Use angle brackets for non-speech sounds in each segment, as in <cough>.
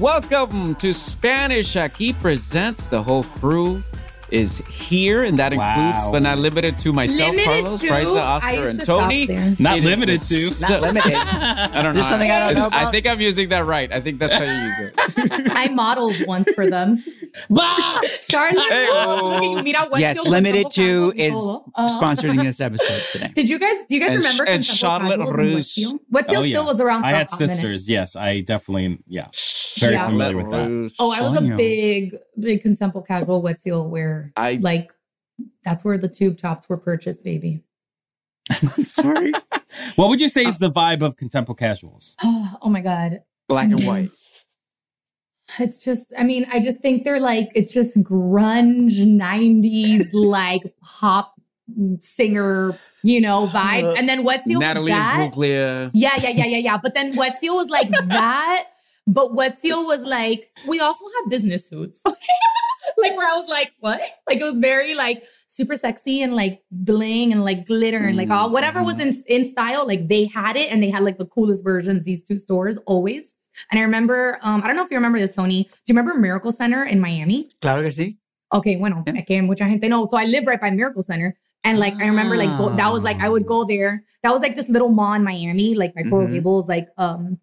Welcome to Spanish Aquí Presents. The whole crew is here, and that includes, Wow. but not limited to myself, Limited Carlos, to- Priza, Oscar, and to Tony. Not It is limited the to. s- <laughs> Not limited. I don't There's know. something I don't know I think I'm using that right. I think that's how you use it. <laughs> I modeled once for them. Bah! Charlotte, Hey, oh. look at- mira what yes, Silva limited to is Uh, sponsoring this <laughs> episode today. Did you guys? Do you guys And- remember? and Charlotte Casuals and Russe. Westfield? Westfield Oh, yeah. still was around. For I a had hot minute. sisters. Yes, I definitely, yeah, very Yeah. familiar with that. Oh, I was a big, big Contempo Casual wet seal where, I- like, that's where the tube tops were purchased, baby. <laughs> Sorry. What would you say is the vibe of Contempo Casuals? <sighs> oh my god, Black and Mm. white. it's just. I mean, I just think they're like it's just grunge '90s <laughs> like pop singer, you know, vibe. And then wet seal Natalie was that. Imbruglia. Yeah, yeah, yeah, yeah, yeah. But then Wet Seal was like <laughs> that. But Wet Seal was like, we also had business suits. <laughs> like where I was like, what? Like it was very like super sexy and like bling and like glitter and like all whatever was in in style. Like they had it and they had like the coolest versions. These two stores always. And I remember, um, I don't know if you remember this, Tony. Do you remember Miracle Center in Miami? Claro que sí. Okay, bueno, Yeah. que mucha gente no. So I live right by Miracle Center. And like I remember like go, that was like I would go there. That was like this little mall in Miami, like by Coral Mhm. Gables, like um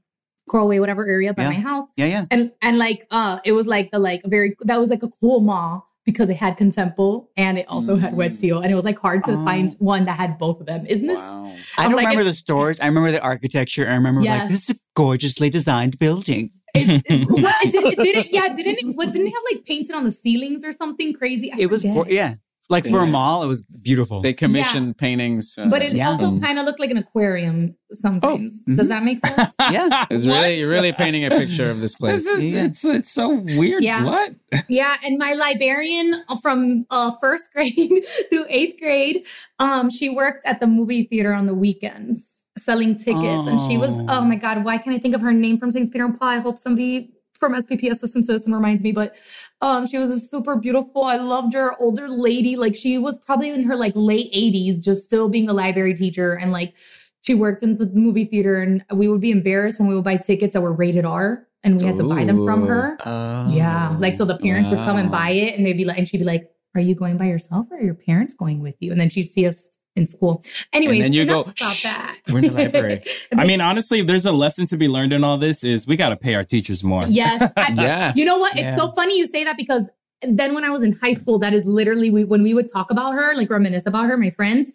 Coral Way, whatever area by Yeah. my house. Yeah, yeah. And and like uh it was like the like very that was like a cool mall because it had Contempo and it also had Wet Mm. Seal. And it was like hard to Oh. find one that had both of them. Isn't this Wow. I don't like, remember the stores. I remember the architecture. I remember like this is a gorgeously designed building. it, it, <laughs> what, it, did, it didn't yeah, didn't it what didn't it have like painted on the ceilings or something crazy? I It was forget. gor- yeah. Like for a mall, it was beautiful. They commissioned paintings. uh, But it Yeah. also kind of looked like an aquarium sometimes. Oh, Does mhm. that make sense? <laughs> Yeah. <laughs> It's really, you're really painting a picture of this <laughs> place. This is Yeah. it's it's so weird. Yeah. What? Yeah, and my librarian from uh, first grade through eighth grade, um, she worked at the movie theater on the weekends selling tickets, and she was Oh. oh my god, why can't I think of her name from Saint Peter and Paul? I hope somebody from SPPS listens to this and reminds me, but um, she was a super beautiful. I loved her, older lady. Like she was probably in her like late eighties, just still being a library teacher, and like she worked in the movie theater, and we would be embarrassed when we would buy tickets that were rated R, and we had to buy them from her. Oh. Yeah. Like so the parents would come and buy it and they'd be like, and she'd be like, Are you going by yourself or are your parents going with you? And then she'd see us in school. Anyways, then you go, about that. we're in the library." <laughs> I mean, honestly, there's a lesson to be learned in all this, is we got to pay our teachers more. yes. <laughs> I- Yeah. You know what? Yeah. It's so funny you say that because then when I was in high school, that is literally we, when we would talk about her, like reminisce about her, my friends,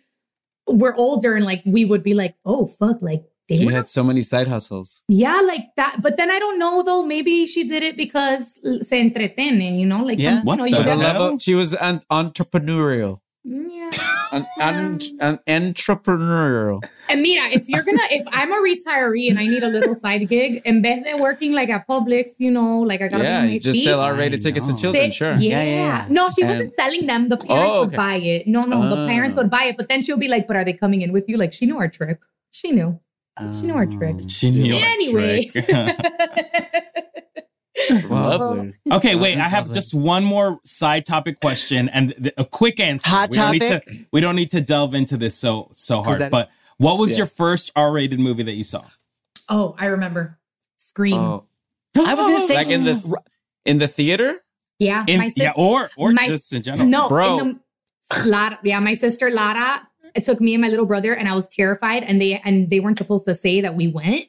we're older and like we would be like, oh fuck, like they She had so many side hustles. Yeah, like that. But then I don't know though. Maybe she did it because se entretiene, you know, like Yeah. you What know, the you the hell? get- love of- she was an entrepreneurial. Mm, yeah. <laughs> An, an, an entrepreneurial. And mira, if you're gonna, if I'm a retiree and I need a little side gig, in vez de working like at Publix, you know, like I gotta Yeah, be on my you just feet, sell R-rated tickets to children. sit- Sure. Yeah. Yeah, yeah, yeah. No, she And- wasn't selling them. The parents Oh, would buy it. No, no, the parents Ah. would buy it. But then she'll be like, "But are they coming in with you?" Like she knew our trick. She knew. She knew our trick. Oh. She knew our Anyways. trick. <laughs> <laughs> Well, Lovely. okay, wait. I have Lovely. just one more side topic question and th- a quick answer. Hot we don't need topic? to. We don't need to delve into this so so hard. that- But what was Yeah. your first R-rated movie that you saw? oh, I remember. Scream. Oh, I was gonna say like in the in the theater. yeah, In- my sister. yeah, or or my- just in general. No, Bro. in the, Lara, yeah, my sister Lara. It took me and my little brother, and I was terrified. And they and they weren't supposed to say that we went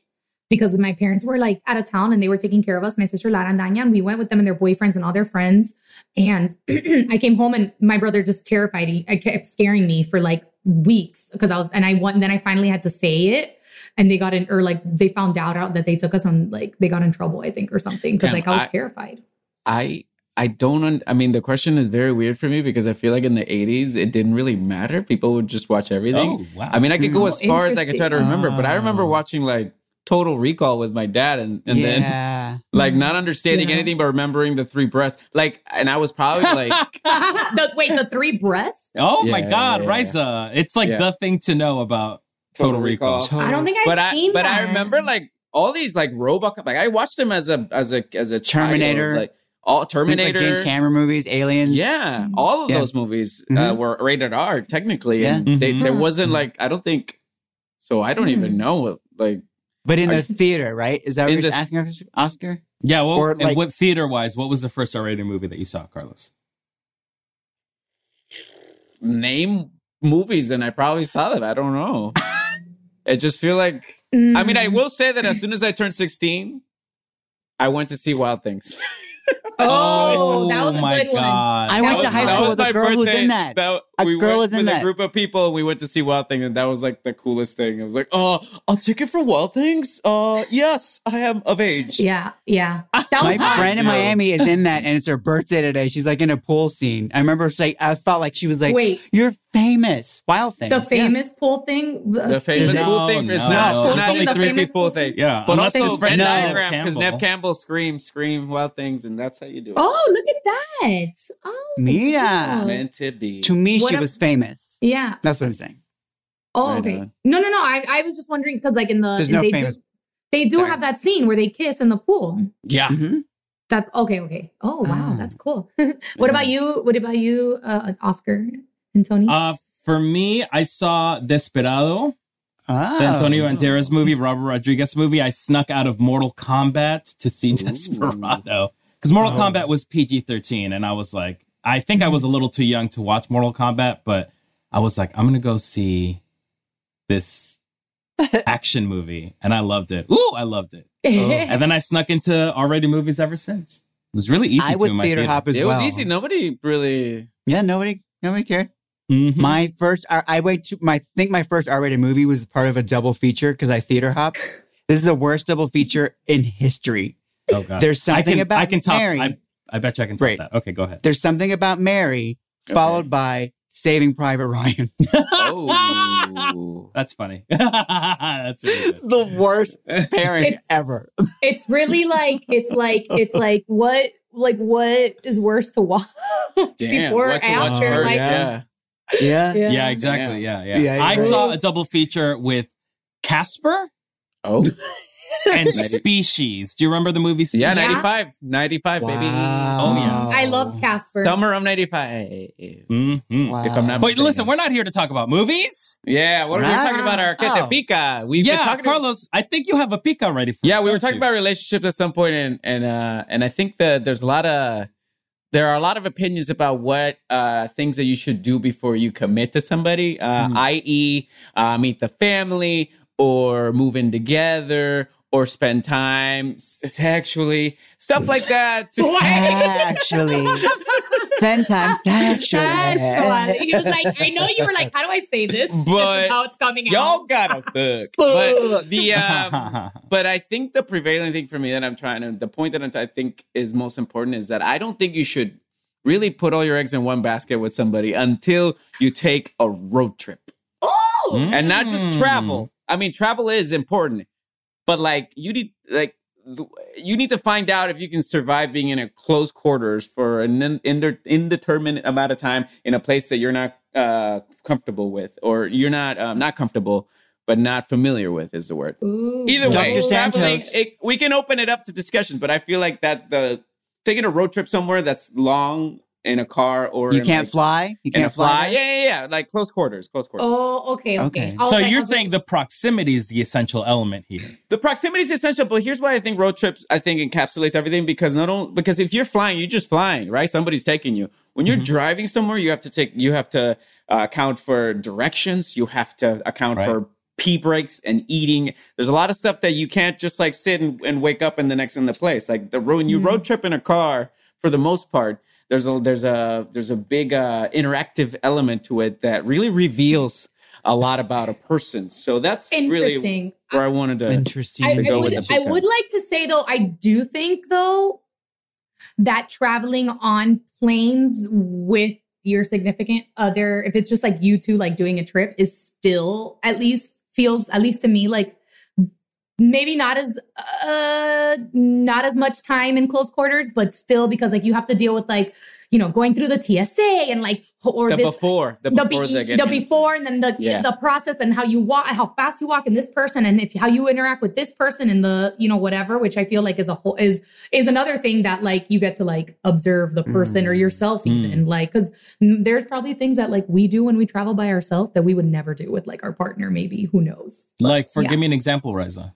because my parents were like out of town and they were taking care of us. My sister Lara and Danya, and we went with them and their boyfriends and all their friends. And <clears throat> I came home and my brother just terrified. He I kept scaring me for like weeks because I was and I went. And then I finally had to say it. And they got in, or like they found out out that they took us on, like they got in trouble, I think, or something, because Damn, like I was I- terrified. I I don't. Un- I mean, the question is very weird for me because I feel like in the '80s it didn't really matter. People would just watch everything. Oh wow. I mean, I could go Oh, as far as I could try to oh, remember, but I remember Oh. watching like Total Recall with my dad, and and then <laughs> like not understanding Yeah. anything but remembering the three breaths. Like, and I was probably like, <laughs> the, wait, the three breasts? oh my God, yeah, yeah. Riza! It's like Yeah. the thing to know about Total, Recall. I don't think I've but I seen but that. I remember like all these like Robocop. Like I watched them as a as a as a child, Terminator. like all Terminator. like James Cameron movies, Aliens. Yeah, all of Yeah. those movies uh, Mhm. were rated R technically, Yeah. and they, there Mhm. wasn't like I don't think. So I don't even Hmm. know what like But in Are- the theater, right? Is that what you're the- asking, Oscar? Yeah, well, Or, and like- what theater wise, what was the first R-rated movie that you saw, Carlos? name movies, and I probably saw them. I don't know. <laughs> it just feel like I mean I Mm. will say that as soon as I turned sixteen, I went to see Wild Things. <laughs> Oh, that was a my good one. God. I That went was- to high that school was with a my girl who's birthday. in that. That- A we girl went was in with that. a group of people and we went to see Wild Things and that was like the coolest thing. I was like, oh, a ticket for Wild Things? Uh, yes, I am of age. Yeah, yeah. That My was fun. friend in Yeah. Miami is in that, and it's her birthday today. She's like in a pool scene. I remember, it's like I felt like she was like, Wait, "You're famous, Wild thing. the Yeah. famous pool thing? The famous No, cool thing is no, not, no. not only The three famous people cool thing. Yeah, But unless also it's Venn No. diagram because Neve Campbell scream, scream Wild Things, and that's how you do it. Oh, look at that. Oh, Mira. It's wow. meant to be. To me, What she a- was famous. Yeah. That's what I'm saying. Oh, Right okay. on. No, no, no. I, I was just wondering because, like, in the There's no they famous- do, they do Sorry. have that scene where they kiss in the pool. Yeah. Mhm. That's okay. Okay. Oh, wow, Oh. that's cool. <laughs> what about you? What about you, uh, Oscar and Tony? Uh, for me, I saw Desperado, Oh. the Antonio Banderas movie, Robert Rodriguez movie. I snuck out of Mortal Kombat to see Ooh. Desperado because Mortal Oh. Kombat was PG 13. And I was like, I think I was a little too young to watch Mortal Kombat, but I was like, I'm going to go see this <laughs> action movie. And I loved it. Ooh, I loved it. <laughs> And then I snuck into R-rated movies ever since. It was really easy I to would in my theater theater. hop as It well. It was easy. Nobody really. Yeah, nobody, nobody cared. Mhm. My first, I, I went to my. I think my first R-rated movie was part of a double feature because I theater hop. This is the worst double feature in history. oh, God. There's I something can, about I can top. Mary. I, I bet you I can top Great. that. Okay, go ahead. There's something about Mary followed by Saving Private Ryan. <laughs> Oh. That's funny. <laughs> That's really good. the worst pairing It's- ever. it's really like it's like it's like what like what is worse to watch Damn. before what to watch after first, like yeah. Yeah. yeah. Yeah, exactly. Yeah, yeah. Yeah, I you're saw a double feature with Casper Oh. and <laughs> Species. Do you remember the movie Species? Yeah, Yeah. 95. 95, baby. Oh, yeah. I love Casper. Summer of 95. Mhm. Wow. If I'm not But listen, we're not here to talk about movies. Yeah, what are we Wow. talking about? Our Arquete Oh. Pica. We've been yeah, talking Carlos, I think you have a pica ready for Yeah, us, we were talking you? about relationships at some point, and and uh, and I think that there's a lot of there are a lot of opinions about what uh, things that you should do before you commit to somebody, uh, Mhm. i.e., uh, meet the family or move in together or spend time sexually, stuff like that. <laughs> to- Actually, ten times <laughs> actually. Actually, he was like, I know you were like, how do I say this? this But is how it's coming Y'all out. gotta cook, <laughs> but the um, <laughs> but I think the prevailing thing for me that I'm trying to, the point that I'm, I think is most important is that I don't think you should really put all your eggs in one basket with somebody until you take a road trip Oh, and not just Mm. travel. I mean, travel is important, but like you need, like, th- you need to find out if you can survive being in a close quarters for an in- indeterminate amount of time in a place that you're not uh, comfortable with, or you're not um, not comfortable but not familiar with is the word. Ooh. Either way, Dr. traveling, Santos. it, we can open it up to discussions, but I feel like that the taking a road trip somewhere that's long in a car or You in, can't like, fly. You can't fly. fly. Yeah, yeah, yeah, like close quarters, close quarters. Oh, okay, okay. Okay. So like- you're was saying the proximity is the essential element here. The proximity is essential, but here's why I think road trips I think encapsulates everything because not only because if you're flying, you're just flying, right? Somebody's taking you. When you're Mhm. driving somewhere, you have to take you have to uh, account for directions. You have to account Right. for pee breaks and eating. There's a lot of stuff that you can't just like sit and, and wake up in the next in the place. Like the road when you Mhm. road trip in a car, for the most part, there's a there's a there's a big uh, interactive element to it that really reveals a lot about a person. So that's really interesting. where I wanted to. Interesting. I, to I go would, with the I would like to say though, I do think though, that traveling on planes with your significant other, if it's just like you two like doing a trip, is still at least feels at least to me like maybe not as uh not as much time in close quarters, but still because like you have to deal with like you know going through the TSA and like or the this before, the the, before be, the, the before and then the Yeah. the process and how you walk how fast you walk in this person and if how you interact with this person and the you know whatever which i feel like is a whole is is another thing that like you get to like observe the person or Mm. yourself Mm. even like because there's probably things that like we do when we travel by ourselves that we would never do with like our partner maybe who knows Like, for Yeah. give me an example, Riza.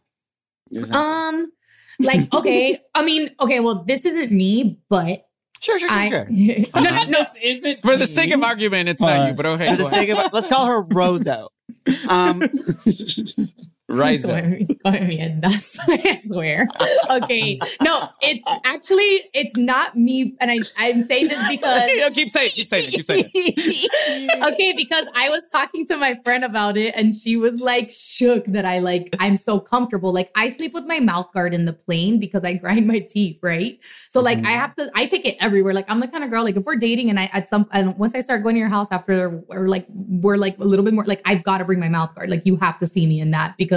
um like okay i mean okay well this isn't me but Sure, sure, sure, i sure. <laughs> no, no, no, This isn't For the sake of argument, it's not you, but okay. For the sake of let's call her Roso. <laughs> Um, ahead. Rise Go up. at me, go at that's <laughs> I swear. Okay, no, it's actually it's not me, and I I'm saying this because <laughs> No, keep saying it, keep saying it, keep saying it. <laughs> okay, because I was talking to my friend about it, and she was like shook that I like I'm so comfortable. Like I sleep with my mouth guard in the plane because I grind my teeth, right? So like I mm-hmm. have to, I take it everywhere. Like I'm the kind of girl like if we're dating and I at some and once I start going to your house after or like we're like a little bit more like I've got to bring my mouth guard. Like you have to see me in that because.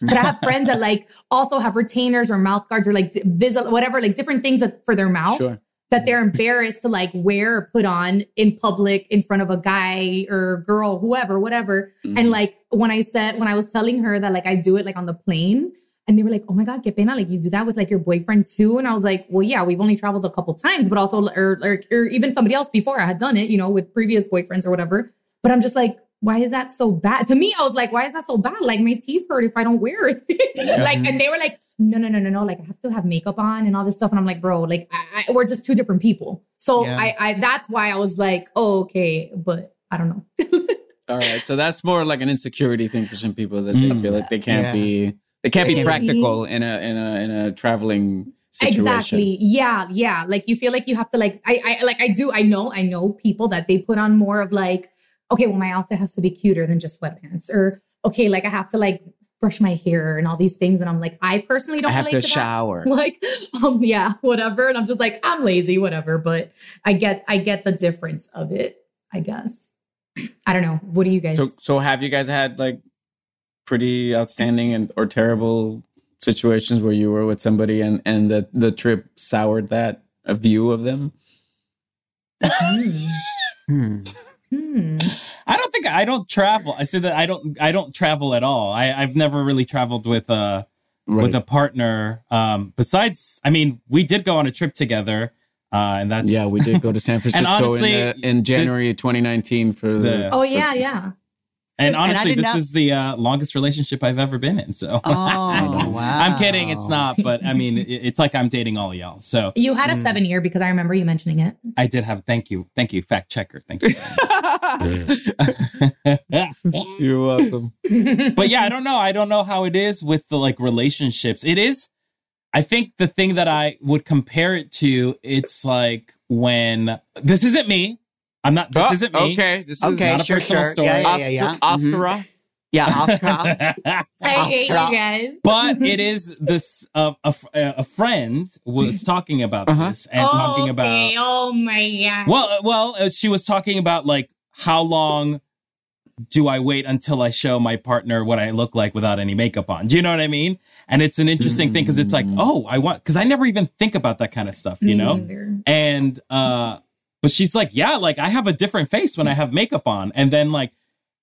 But I have <laughs> friends that like also have retainers or mouth guards or like Visil, whatever, like different things that for their mouth Sure. that they're embarrassed to like wear or put on in public in front of a guy or girl, whoever, whatever. Mm-hmm. And like when I said, when I was telling her that like I do it like on the plane, and they were like, oh my God, que pena, like you do that with like your boyfriend too. And I was like, well, yeah, we've only traveled a couple times, but also, or, or, or even somebody else before I had done it, you know, with previous boyfriends or whatever. But I'm just like, why is that so bad? To me, I was like, why is that so bad? Like my teeth hurt if I don't wear it. <laughs> like, and they were like, no, no, no, no, no. Like I have to have makeup on and all this stuff. And I'm like, bro, like I, I, we're just two different people. So Yeah. I, I, that's why I was like, oh, okay, but I don't know. <laughs> All right. So that's more like an insecurity thing for some people that they Mm. feel like they can't Yeah. be they can't be They can't be- practical in a in a in a traveling situation. Exactly. Yeah. Yeah. Like you feel like you have to like I I like I do I know I know people that they put on more of like okay well my outfit has to be cuter than just sweatpants or okay like I have to like brush my hair and all these things and I'm like I personally don't have relate to to, shower. that. <laughs> Like um yeah whatever and I'm just like I'm lazy whatever but I get I get the difference of it I guess I don't know what do you guys So so have you guys had like pretty outstanding and or terrible situations where you were with somebody and and the the trip soured that a view of them? <laughs> Hmm. hmm. Hmm. I don't think I don't travel. I said that I don't. I don't travel at all. I, I've never really traveled with a with a partner. Um, besides, I mean, we did go on a trip together, uh, and that's yeah, we did go to San <laughs> Francisco honestly, in, the, in January 2019 for the, The- Oh yeah for- yeah And And honestly, did this not- is the uh, longest relationship I've ever been in. So Oh, <laughs> wow. I'm kidding. It's not, but I mean, it's like I'm dating all of y'all. So you had a Hmm. seven year because I remember you mentioning it I did have. Thank you, thank you, fact checker. Thank you. <laughs> You're welcome. but yeah, I don't know. I don't know how it is with the like relationships. It is. I think the thing that I would compare it to, it's like when this isn't me. I'm not. This Oh, isn't me. Okay, this is Okay, not a sure, personal sure. story. Yeah, yeah, Oscar, yeah, yeah. Oscar. Mhm. Yeah, Oscar. I hate you guys. but it <laughs> is this uh, a, f- a friend was talking about Uh-huh. this and talking about Okay, Oh my god. well uh, well uh, she was talking about like how long do I wait until I show my partner what I look like without any makeup on? Do you know what I mean? And it's an interesting thing because it's like, Mm. oh, I want because I never even think about that kind of stuff, you Me know? neither. And uh but she's like, yeah, like I have a different face when I have makeup on. And then like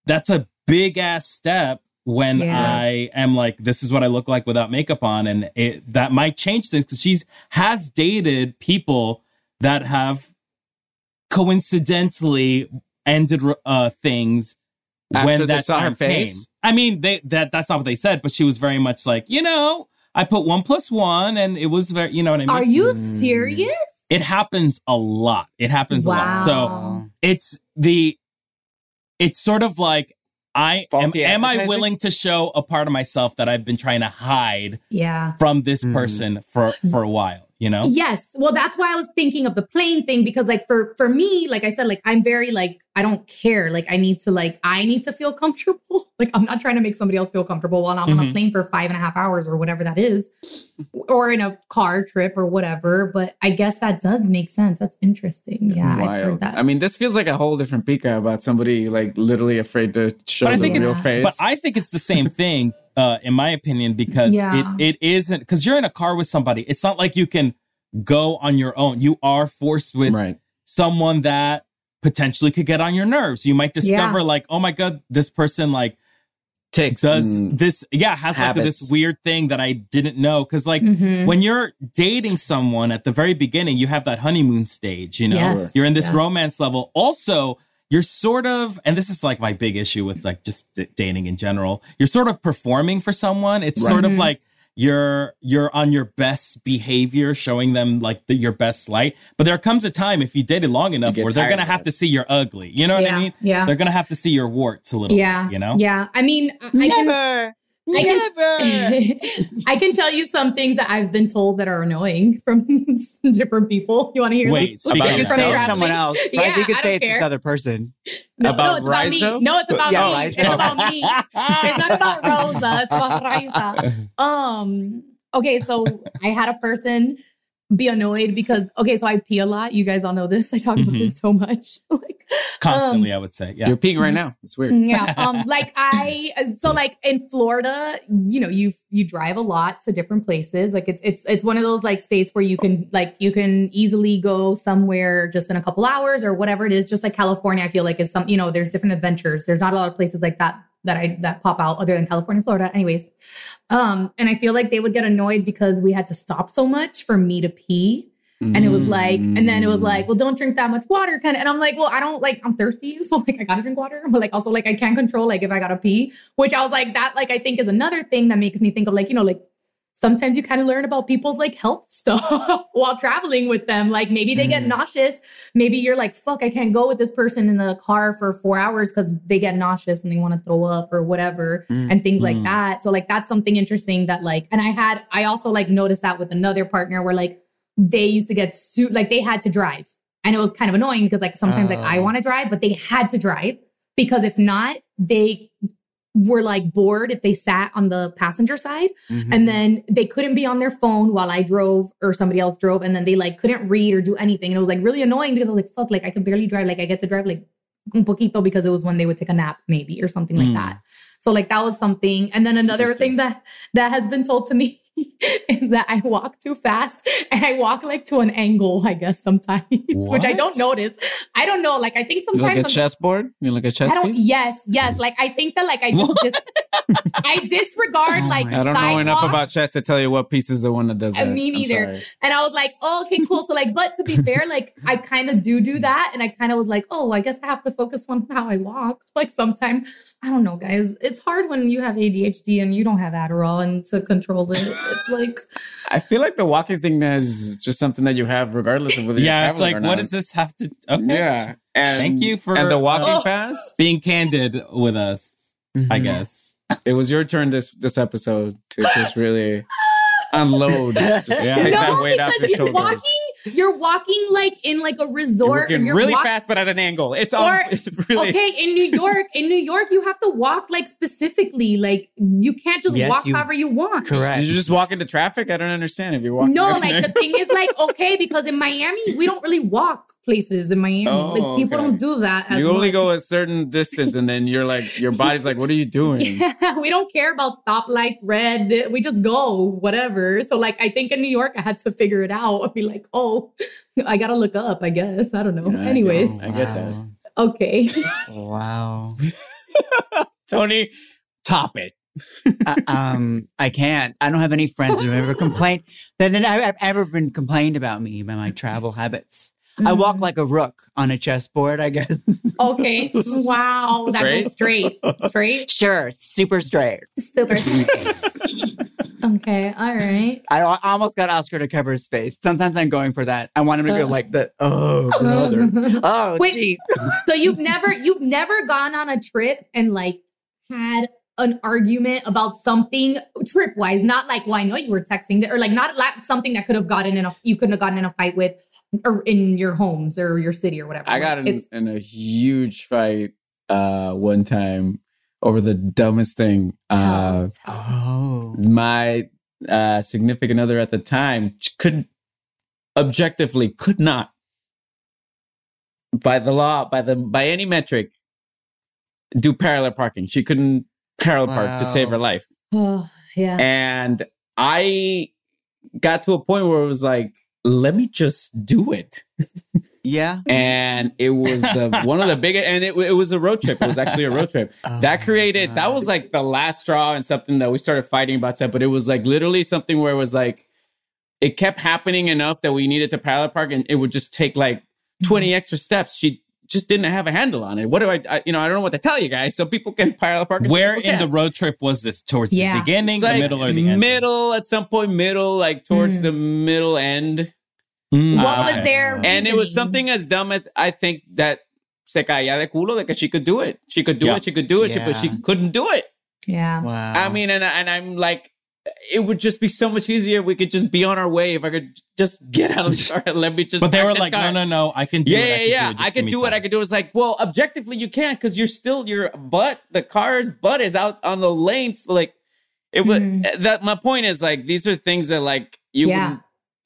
that's a big ass step when Yeah. I am like, this is what I look like without makeup on. And it that might change things because she's has dated people that have coincidentally ended uh things After when they that saw her came. face? I mean, they that that's not what they said, but she was very much like, you know, I put one plus one, and it was very, you know what I mean. Are you Mm. serious? It happens a lot. It happens a lot. So it's the, it's sort of like I am. Faulty Am I willing to show a part of myself that I've been trying to hide Yeah. from this Hmm. person for for a while? You know? Yes. Well, that's why I was thinking of the plane thing because like for for me, like I said, like I'm very like I don't care. Like I need to like I need to feel comfortable. <laughs> Like I'm not trying to make somebody else feel comfortable while I'm on a Mhm. plane for five and a half hours or whatever that is. Or in a car trip or whatever. But I guess that does make sense. That's interesting. Yeah. I heard that. I mean, this feels like a whole different pica about somebody like literally afraid to show But I the think real face. But I think it's the same thing, uh, in my opinion, because Yeah. it it isn't because you're in a car with somebody. It's not like you can go on your own. You are forced with right. someone that potentially could get on your nerves. You might discover Yeah. like, oh my god, this person like Takes does this. Yeah, has like this weird thing that I didn't know. Because like Mhm. when you're dating someone at the very beginning, you have that honeymoon stage. You know, Yes. you're in this Yes. romance level. Also, you're sort of, and this is like my big issue with like just d- dating in general. You're sort of performing for someone. It's Right. sort of Mhm. like you're you're on your best behavior, showing them like the, your best light. But there comes a time if you dated long enough where they're gonna have it. to see you're ugly. You know what yeah. I mean? Yeah. They're gonna have to see your warts a little. Yeah. bit, you know. Yeah. I mean, I I can Never. I can- <laughs> I can tell you some things that I've been told that are annoying from <laughs> different people. You want to hear? Wait, them? speak you on could that. say it to someone else. Right? Yeah, you could I say don't it to this care. other person. No, About no, it's about Rizo? me. No, it's about Yeah, me. Rizo. It's about me. It's not about Rosa. It's about Raisa. <laughs> Um. Okay, so I had a person be annoyed because okay, so I pee a lot. You guys all know this. I talk about Mhm. it so much. <laughs> like Constantly, I would say. Yeah. You're peeing right now. It's weird. yeah <laughs> um like i so like in florida you know you you drive a lot to different places like it's it's it's one of those like states where you can like you can easily go somewhere just in a couple hours or whatever it is just like california i feel like is some you know there's different adventures there's not a lot of places like that that i that pop out other than california florida anyways um and i feel like they would get annoyed because we had to stop so much for me to pee and it was like, and then it was like, well, don't drink that much water, kind of. And I'm like, well, I don't like, I'm thirsty, <laughs> so like, I gotta drink water. But like, also like, I can't control like if I gotta pee. Which I was like, that like, I think is another thing that makes me think of like, you know, like sometimes you kind of learn about people's like health <laughs> stuff while traveling with them. Like maybe they get Mm. nauseous. Maybe you're like, fuck, I can't go with this person in the car for four hours because they get nauseous and they want to throw up or whatever Mm. and things like Mm. that. So like that's something interesting that like, and I had, I also like noticed that with another partner where like they used to get sued, like they had to drive. And it was kind of annoying because like sometimes like I Oh. want to drive, but they had to drive because if not, they were like bored if they sat on the passenger side. Mhm. and then they couldn't be on their phone while I drove or somebody else drove. And then they like couldn't read or do anything. And it was like really annoying because I was like fuck like I could barely drive. Like I get to drive like un poquito because it was when they would take a nap maybe or something like Mm. that so like that was something and then another thing that that has been told to me <laughs> is that I walk too fast and I walk like to an angle I guess sometimes <laughs> which I don't notice I don't know like I think You like sometimes a chessboard? You like a chess I don't. piece? Yes, yes. Like I think that like I just dis- I disregard Oh like I don't know enough sidewalk. about chess to tell you what piece is the one that does Uh, that. me neither. And I was like, oh, okay, cool. So like, but to be fair, like I kind of do do that, and I kind of was like, oh, I guess I have to focus on how I walk. <laughs> Like sometimes, I don't know, guys. It's hard when you have ADHD and you don't have Adderall and to control it. It's like, <laughs> I feel like the walking thing is just something that you have regardless of whether you're yeah, it's like, what not. does this have to? Okay. Yeah. And Thank you for, and the walking uh, fast. being candid with us. I Mhm. guess. It was your turn this this episode to just really <laughs> unload. Just Yeah. take that no, weight off your shoulders. walking, you're walking like in like a You're resort. and you're really walk- fast, but at an angle. It's all. Or- It's really. Okay, in New York, in New York, you have to walk like specifically. Like you can't just Yes, walk you- however you want. Correct. You just walk into traffic? I don't understand. If you're walking, No, like the thing is like okay, because in Miami we don't really walk places in Miami. Oh, like people okay. don't do that. as you only much. go a certain distance, and then you're like, your body's like, "What are you doing?" <laughs> Yeah, we don't care about stoplights, red. We just go, whatever. So, like, I think in New York, I had to figure it out. I'd be like, oh, I gotta look up. I guess I don't know. Yeah, Anyways, know. I get that. okay. <laughs> Wow. <laughs> Tony, top it. I, um, I can't. I don't have any friends who have ever complained that that I've ever been complained about me by my travel habits. I walk Mm. like a rook on a chessboard, I guess. <laughs> Okay. Wow, that Straight? goes straight, straight, sure, super straight. super <laughs> straight. okay. All right. I, I almost got Oscar to cover his face. Sometimes I'm going for that. I want him to go like the oh <laughs> brother. Oh Wait. so you've never you've never gone on a trip and like had an argument about something trip wise, not like, well, I know you were texting, or like not like something that could have gotten in a you couldn't have gotten in a fight with, or in your homes or your city or whatever. I got Like, in, in a huge fight uh one time over the dumbest thing. Uh Tell- tell. Oh. my uh significant other at the time couldn't objectively could not by the law by the by any metric do parallel parking she couldn't parallel park to save her life Oh, <sighs> yeah. and i got to a point where it was like let me just do it Yeah. and it was the <laughs> one of the biggest and it, it was a road trip it was actually a road trip Oh that created that was like the last straw and something that we started fighting about that but it was like literally something where it was like it kept happening enough that we needed to parallel park and it would just take like 20 extra steps she just didn't have a handle on it what do i, I you know i don't know what to tell you guys so people can parallel park Where in the can't. road trip was this? Towards Yeah. the beginning, It's the middle, or the end? middle at some point middle like towards Mm. the middle end Mm, what okay. was their and it was something as dumb as i think that se caía de culo like she could do it she could do Yeah. it she could do it, but she couldn't do it Yeah. Wow. I mean, and and I'm like, it would just be so much easier if we could just be on our way. If I could just get out of the car and let me just. But they were the like, car. no, no, no, I can do Yeah, it. yeah, yeah. Just I give can do it. I time. can do it. It's like, well, objectively, you can't because you're still your butt. The car's butt is out on the lanes. Like it was. Mhm. That my point is like these are things that like you Yeah.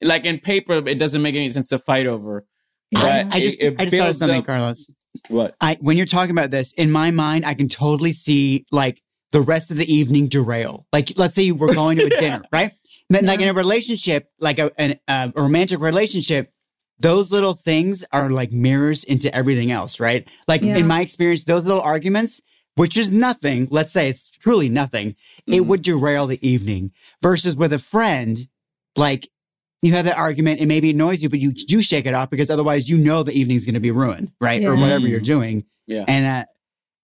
Can like in paper it doesn't make any sense to fight over. Yeah. But I just, it- it I just thought of builds something, up- Carlos. What? I when you're talking about this, in my mind, I can totally see like the rest of the evening derail. Like, let's say we're going to a <laughs> dinner, right? Then, like in a relationship, like a, an, a romantic relationship, those little things are like mirrors into everything else, right? Like Yeah. in my experience, those little arguments, which is nothing, let's say it's truly nothing, it Mhm. would derail the evening. Versus with a friend, like you have that argument and maybe it annoys you, but you do shake it off because otherwise you know the evening's going to be ruined, right? Or whatever Mm. you're doing. Yeah. And uh,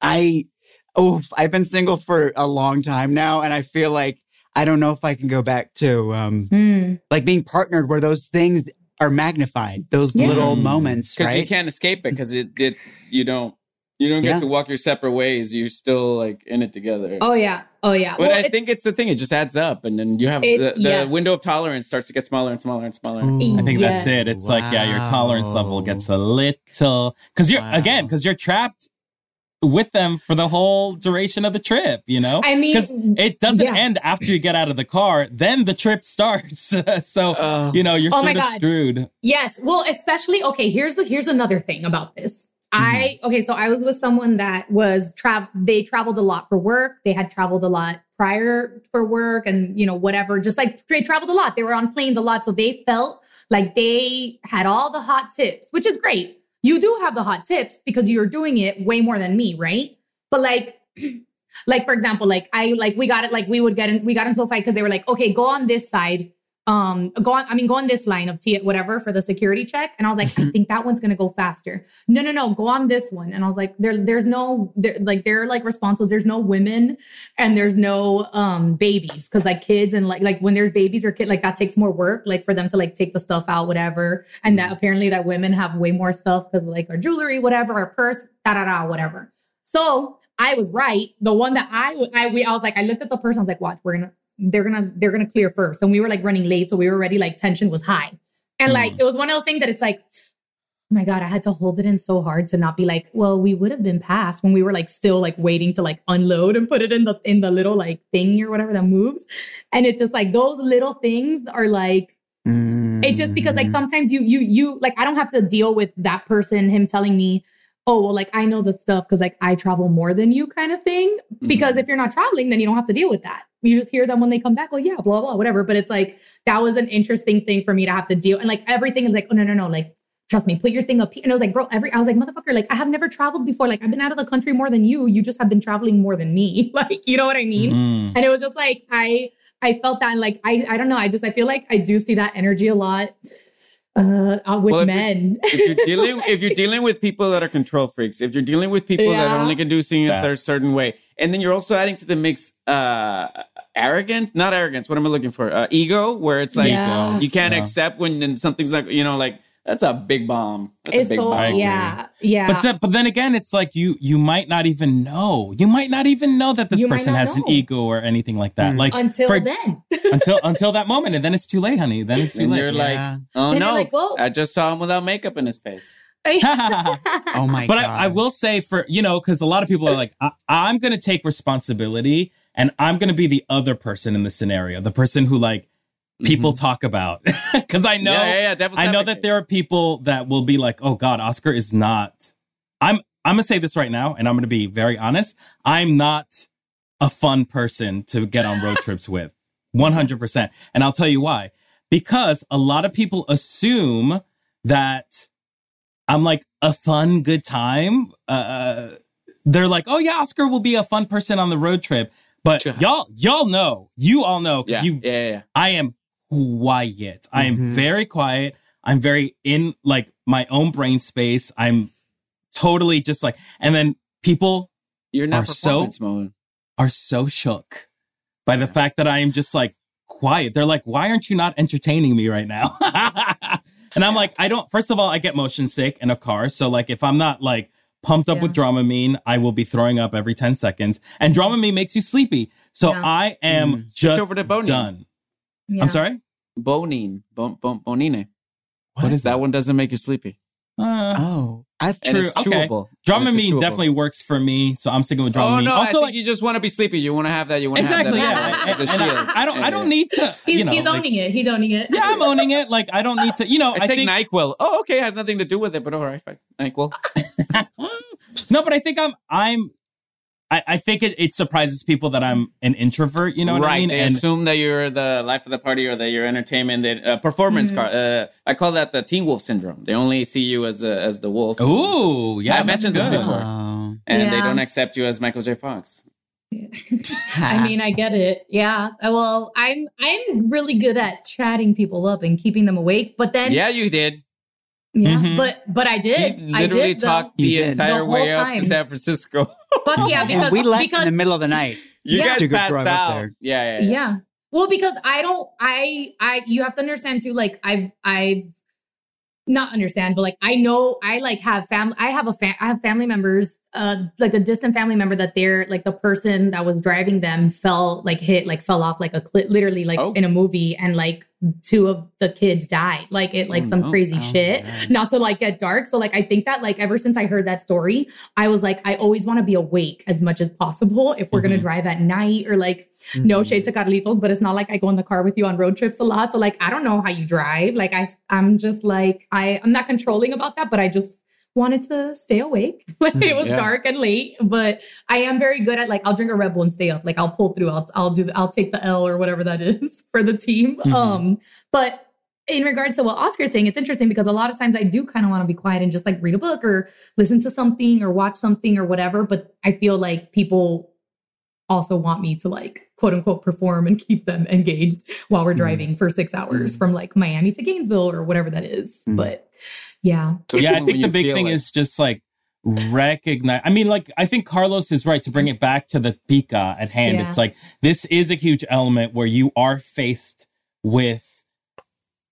I, oh, I've been single for a long time now, and I feel like I don't know if I can go back to um, Mm. like being partnered where those things are magnified, those Yeah. little Mm. moments, Because right? you can't escape it. Because it, it you don't you don't get Yeah. to walk your separate ways. You're still like in it together. Oh yeah. Oh yeah. But Well, I it- think it's the thing; it just adds up, and then you have It- the, the yes. window of tolerance starts to get smaller and smaller and smaller. Ooh. I think that's it. It's like, yeah, your tolerance level gets a little because you're Wow. again because you're trapped with them for the whole duration of the trip. You know, I mean, because it doesn't yeah. end after you get out of the car. Then the trip starts. <laughs> so Oh. you know you're Oh my sort of God. screwed. Yes. Well, especially okay, here's the here's another thing about this. Mm-hmm. I okay, so I was with someone that was travel they traveled a lot for work. They had traveled a lot prior for work and you know, whatever. Just like they traveled a lot. They were on planes a lot. So they felt like they had all the hot tips, which is great. You do have the hot tips because you're doing it way more than me, right? But like <clears throat> like for example, like I like we got it like we would get in we got into a fight because they were like, okay, go on this side um go on i mean go on this line of t whatever for the security check. And i was like i <laughs> think that one's gonna go faster. No no no go on this one. And i was like there there's no there like their like response was there's no women and there's no um babies. Because like kids and like like when there's babies or kid like that takes more work like for them to like take the stuff out whatever. And that apparently that women have way more stuff because like our jewelry whatever our purse da da da whatever. So I was right. The one that I I we I was like I looked at the person. I was like, watch, we're gonna they're gonna they're gonna clear first. And we were like running late, so we were already like tension was high. And like it was one of those things that it's like, oh my god, I had to hold it in so hard to not be like, well, we would have been passed when we were like still like waiting to like unload and put it in the in the little like thing or whatever that moves. And it's just like those little things are like it's just because like Mm. sometimes you you you like I don't have to deal with that person him telling me, "Oh, well like I know that stuff cuz like I travel more than you" kind of thing. Because if you're not traveling, then you don't have to deal with that. You just hear them when they come back, "Oh yeah, blah blah, whatever." But it's like that was an interesting thing for me to have to deal and like everything is like, "Oh no, no, no, like trust me, put your thing up." And I was like, "Bro, every I was like, "Motherfucker, like I have never traveled before. Like I've been out of the country more than you. You just have been traveling more than me." <laughs> like, you know what I mean? Mm. and it was just like i i felt that and like i i don't know i just i feel like i do see that energy a lot uh, uh with Well, if you- men if you're <laughs> dealing if you're dealing with people that are control freaks, if you're dealing with people that Yeah. only can do things Yeah. a certain way, and then you're also adding to the mix uh arrogant, not arrogance. What am I looking for? Uh, ego, where it's like Yeah. you can't Yeah. accept when then something's like you know like That's a big bomb. That's It's a big so bomb. yeah, yeah. But th- but then again, it's like you you might not even know. You might not even know that this You person not has an ego or anything like that. Mm. Like until for- then. <laughs> until until that moment, and then it's too late, honey. Then it's too And late. you're like, Yeah. oh Then no, like, I just saw him without makeup in his face. <laughs> Oh my but god. I, I will say for you know because a lot of people are like I, i'm going to take responsibility and i'm going to be the other person in the scenario the person who like people talk about <laughs> because i know Mm-hmm. yeah, yeah, yeah, i know that there are people that will be like oh god oscar is not i'm i'm to say this right now and i'm to be very honest i'm not a fun person to get on road trips <laughs> with 100% and i'll tell you why because a lot of people assume that I'm like a fun, good time. Uh, they're like, oh yeah, Oscar will be a fun person on the road trip. But <laughs> y'all, y'all know, you all know, Yeah, you, yeah, yeah. I am quiet. I am Mhm. very quiet. I'm very in like my own brain space. I'm totally just like, and then people You're Are not so- performance mode. are so shook by the fact that I am just like quiet. They're like, why aren't you not entertaining me right now? <laughs> and I'm like, I don't, first of all, I get motion sick in a car. So, like, if I'm not like pumped up Yeah. with Dramamine, I will be throwing up every 10 seconds. And Dramamine makes you sleepy. So Yeah. I am Mm. just over to Bonine. done. Yeah. I'm sorry? Bonine, bon, bon, bonine. What is That one doesn't make you sleepy. Uh, Oh, I've And True, it's okay. chewable. It's Dramamine chewable. definitely works for me. So I'm sticking with Oh Dramamine. no! I also, think like, you just want to be sleepy. You want to have that. You want to exactly. have Yeah. that as a And- and. I, I don't, I don't need to, He's, you know. he's like- owning it. He's owning it. yeah, I'm owning it. Like, I don't need to, you know, I, I, take think, Nyquil. Oh, okay. I had nothing to do with it, but all right, fine. Nyquil. <laughs> no, but I think I'm I'm I, I think it, it surprises people that I'm an introvert, you know what right. I mean? They And assume that you're the life of the party or that you're entertainment, that uh, performance Mhm. car. Uh, I call that the Teen Wolf syndrome. They only see you as a, as the wolf. Ooh, yeah, I that's mentioned this before. Oh. and they don't accept you as Michael J. Fox. <laughs> I mean, I get it. Yeah. Uh, Well, I'm I'm really good at chatting people up and keeping them awake. But then, yeah, you did. Yeah, Mhm. but but I did. You I literally did. though. talked You the entire The whole way up to San Francisco. Fuck yeah, <laughs> because and we left because in the middle of the night. You Yeah. guys To go passed out. there. Yeah, yeah, yeah. yeah. Well, because I don't I I you have to understand too, like I've I've not understand, but like I know I like have family I have a fam I have family members, uh like a distant family member that they're like the person that was driving them fell like hit, like fell off like a cliff literally like Oh. in a movie and like two of the kids died. Like it like Oh, some no. crazy Oh, shit. God. Not to like get dark. So like I think that like ever since I heard that story, I was like, I always want to be awake as much as possible if we're gonna Mhm. drive at night or like no Mhm. shade to Carlitos, but it's not like I go in the car with you on road trips a lot. So like I don't know how you drive. Like I I'm just like I I'm not controlling about that, but I just wanted to stay awake. <laughs> Like it was Yeah. dark and late, but I am very good at like I'll drink a Red Bull and stay up. Like I'll pull through. I'll I'll do I'll take the L or whatever that <laughs> is for the team. Mhm. Um, but in regards to what Oscar's saying, it's interesting because a lot of times I do kind of want to be quiet and just like read a book or listen to something or watch something or whatever. But I feel like people also want me to like quote unquote perform and keep them engaged while we're Mhm. driving for six hours from like Miami to Gainesville or whatever that is. Mhm. But yeah. So yeah, I think the big thing like- is just like recognize. I mean, like I think Carlos is right to bring it back to the pica at hand. Yeah. It's like this is a huge element where you are faced with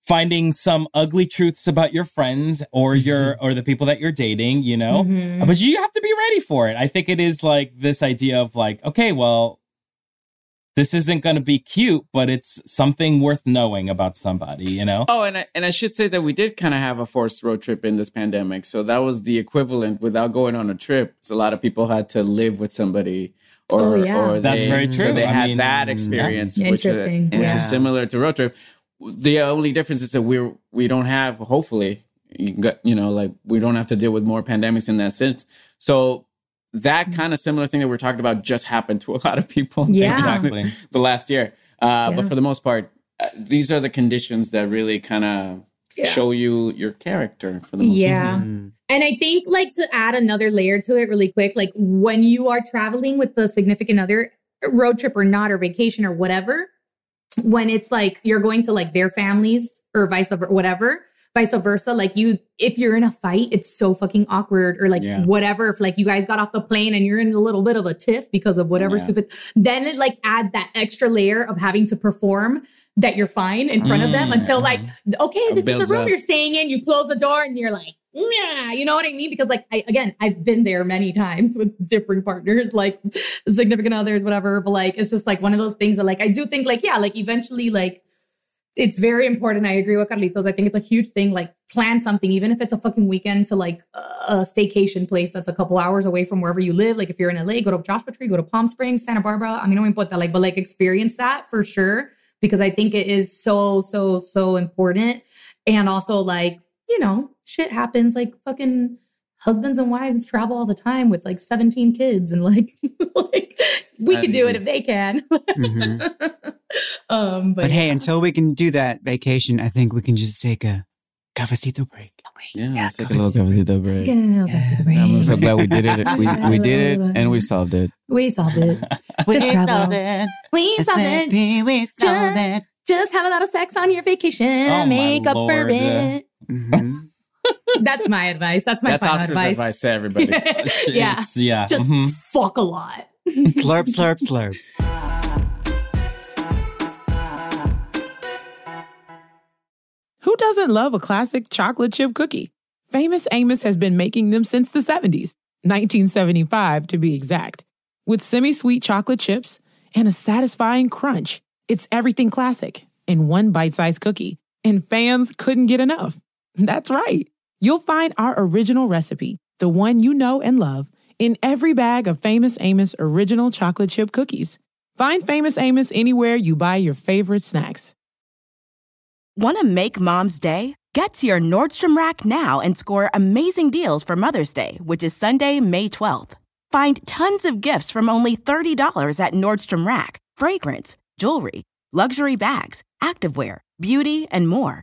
finding some ugly truths about your friends or your or the people that you're dating. You know, Mhm. but you have to be ready for it. I think it is like this idea of like, okay, well, this isn't going to be cute, but it's something worth knowing about somebody. You know. Oh, and I, and I should say that we did kind of have a forced road trip in this pandemic. So that was the equivalent without going on a trip. So a lot of people had to live with somebody or, Oh, yeah. or That's they- very So true. they I had mean, that experience, Yeah. which, Interesting. which Yeah. is similar to road trip. The only difference is that we're, we don't have, hopefully, you got, you know, like we don't have to deal with more pandemics in that sense. So that kind of similar thing that we're talking about just happened to a lot of people. Yeah. Exactly. <laughs> the last year. Uh, But for the most part, uh, these are the conditions that really kind of Yeah. show you your character for the most Yeah. Mhm. And I think like to add another layer to it really quick, like when you are traveling with the significant other, road trip or not, or vacation or whatever, when it's like you're going to like their families or vice versa, whatever, vice versa. Like you, if you're in a fight, it's so fucking awkward or like Yeah. whatever. If like you guys got off the plane and you're in a little bit of a tiff because of whatever Yeah. stupid, then it like add that extra layer of having to perform that you're fine in front of them Mm. until like, okay, this is the room up. you're staying in. You close the door and you're like, yeah, you know what I mean? Because like I again, I've been there many times with different partners, like significant others, whatever. But like it's just like one of those things that like I do think like, yeah, like eventually like it's very important. I agree with Carlitos. I think it's a huge thing. Like plan something, even if it's a fucking weekend to like a staycation place that's a couple hours away from wherever you live. Like if you're in LA, go to Joshua Tree, go to Palm Springs, Santa Barbara. I mean, I don't put that like, but like experience that for sure. Because I think it is so, so, so important. And also like, you know, shit happens like fucking husbands and wives travel all the time with like 17 kids and like <laughs> like we That can do it if they can. Mhm. <laughs> um but, But hey, until we can do that vacation, I think we can just take a cafecito break. Yeah, Yeah, let's take a little cafecito break. I'm so glad we did it. We <laughs> we did it and we solved it. We solved it. Just travel. it. We solved it. We solved Just- it. Just have a lot of sex on your vacation Oh, and my make up for Lord. it. Mhm. That's my advice. That's my That's final Oscar's advice. advice. to everybody. <laughs> yeah. It's- yeah. Just mhm. fuck a lot. slurp, slurp, slurp. Who doesn't love a classic chocolate chip cookie? Famous Amos has been making them since the 70s, 1975 to be exact. With semi sweet chocolate chips and a satisfying crunch, it's everything classic in one bite sized cookie, and fans couldn't get enough. That's right. You'll find our original recipe, the one you know and love, in every bag of Famous Amos original chocolate chip cookies. Find Famous Amos anywhere you buy your favorite snacks. Want to make mom's day? Get to your Nordstrom Rack now and score amazing deals for Mother's Day, which is Sunday, May 12th. Find tons of gifts from only $30 at Nordstrom Rack fragrance, jewelry, luxury bags, activewear, beauty, and more.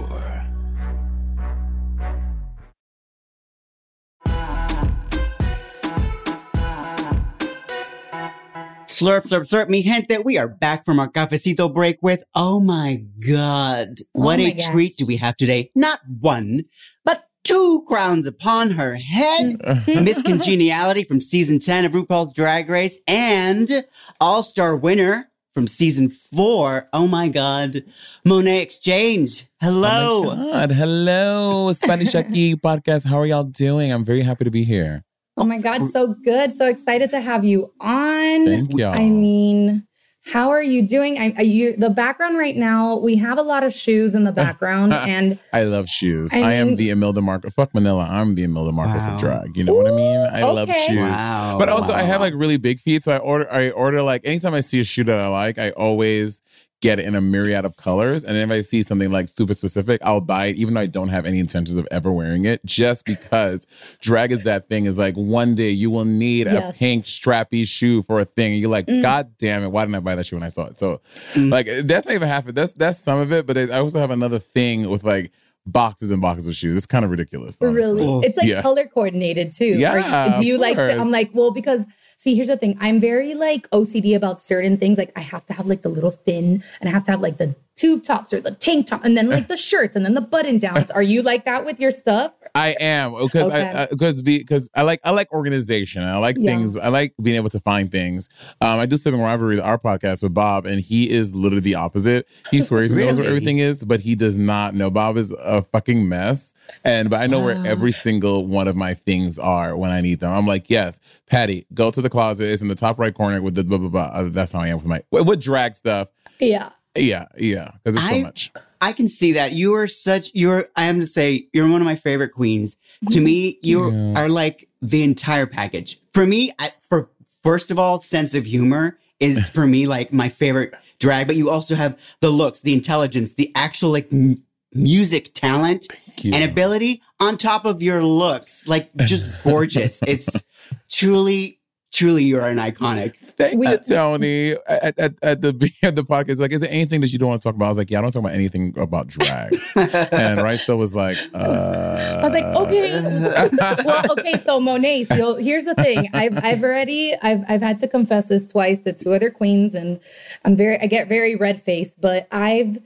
Slurp, slurp, slurp. Mi gente, we are back from our cafecito break with, oh my God, what Oh a gosh. treat do we have today. Not one, but two crowns upon her head. Mm-hmm. Miss Congeniality from season 10 of RuPaul's Drag Race and all-star winner from season four. Oh my God, Monét X Change. Hello. Oh my God. Hello, Spanish Aquí <laughs> podcast. How are y'all doing? I'm very happy to be here. Oh my God, so good. So excited to have you on. Thank y'all. I mean, how are you doing? I, are you the background right now? We have a lot of shoes in the background, <laughs> and I love shoes. I I, am the Imelda Marcos. Fuck Manila. I'm the Imelda Marcos Wow. of drag. You know what I mean? I love shoes. Wow. But also, I have like really big feet, so I order. I order like anytime I see a shoe that I like, I always get it in a myriad of colors. And if I see something like super specific, I'll buy it, even though I don't have any intentions of ever wearing it, just because drag is that thing. Is like one day you will need Yes. a pink strappy shoe for a thing, and you're like, Mm. God damn it, why didn't I buy that shoe when I saw it? So, Mm. like, that's not even half it. That's that's some of it. But I also have another thing with like boxes and boxes of shoes. It's kind of ridiculous. honestly. really, Oh, it's like yeah. color coordinated too. Yeah, do you like? I'm like, well, because see, here's the thing. I'm very like OCD about certain things. Like, I have to have like the little thin, and I have to have like the tube tops or the tank top, and then like the shirts, and then the button downs. Are you like that with your stuff? I am because Okay. I because because I like I like organization. I like Yeah. things. I like being able to find things. Um, I do Sibling Rivalry, our podcast with Bob, and he is literally the opposite. He swears he knows where everything is, but he does not know. Bob is a fucking mess. And but I know where every single one of my things are when I need them. I'm like, yes, Patty, go to the closet. It's in the top right corner with the blah blah blah. Uh, That's how I am with my with drag stuff. Yeah. Yeah, yeah, because it's I- so much. I can see that. You are such, you're, I am to say, you're one of my favorite queens. To me, you Yeah. are like the entire package. For me, I, for first of all, sense of humor is <laughs> for me like my favorite drag, but you also have the looks, the intelligence, the actual like m- music talent and ability on top of your looks. Like just <laughs> gorgeous. it's truly, truly, you are an iconic. Thank We- you, Tony. At, at, at the <laughs> beginning of the podcast, like, is there anything that you don't want to talk about? I was like, yeah, I don't talk about anything about drag. <laughs> and Raiso was like, uh, I was like, okay. <laughs> well, okay. So Monet. So here's the thing. I've I've already I've I've had to confess this twice to two other queens, and I'm very I get very red faced. But I've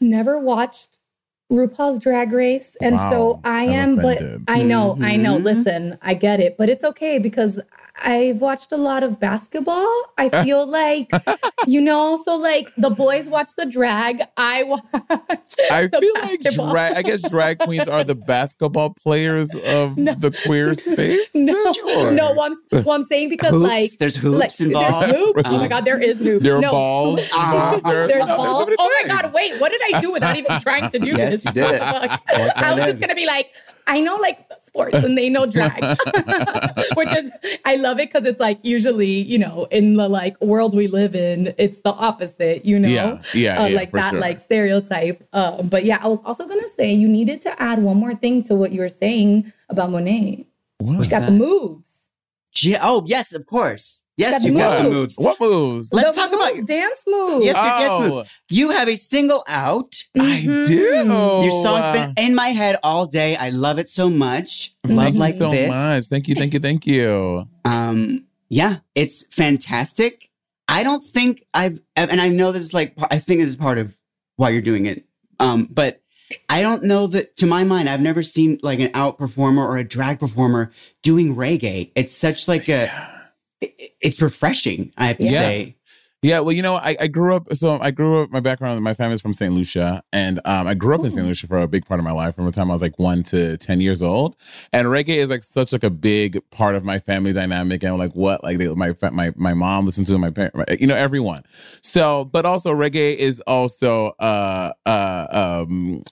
never watched RuPaul's Drag Race, and so Wow, I I'm am. But. I know, I know. Listen, I get it, but it's okay because I've watched a lot of basketball. I <laughs> feel like, you know, so like the boys watch the drag. I <laughs> watch. I the feel like basketball. drag. I guess drag <laughs> queens are the basketball players of No. the queer space. No, Sure. no. What I'm, what I'm saying because hoops. like there's hoops like, involved. There's hoops. Oh my god, there is hoops. There are no. balls. Uh, There- There's no, balls. Oh my god, wait, what did I do without even trying to do Yes, this? You did <laughs> it. I was just gonna be like, I know like sports and they know drag, <laughs> <laughs> which is I love it because it's like usually you know in the like world we live in, it's the opposite. You know, Yeah, yeah, uh, yeah, like that sure. like stereotype. Um, but yeah, I was also gonna say you needed to add one more thing to what you were saying about Monet. What? She got that? the moves. Gee, oh yes, of course. Yes, got you the got the moves. moves. What moves? Let's The talk about move, dance moves. Yes, your dance Oh, moves. You have a single out. I Mhm. do. Your song's Uh, been in my head all day. I love it so much. Thank Love Thank like you so this. much. Thank you. Thank you. Thank you. <laughs> Um, yeah, it's fantastic. I don't think I've, and I know this is like, I think this is part of why you're doing it. Um, but I don't know that, to my mind, I've never seen like an out performer or a drag performer doing reggae. It's such like a, it- it's refreshing. I have to Yeah. say. Yeah, well, you know, I, I grew up. So I grew up. My background, my family's from St. Lucia, and um, I grew up in St. Lucia for a big part of my life, from the time I was like one to ten years old. And reggae is like such like a big part of my family dynamic, and like what like they, my my my mom listened to, my parents, you know, everyone. So, but also reggae is also uh uh um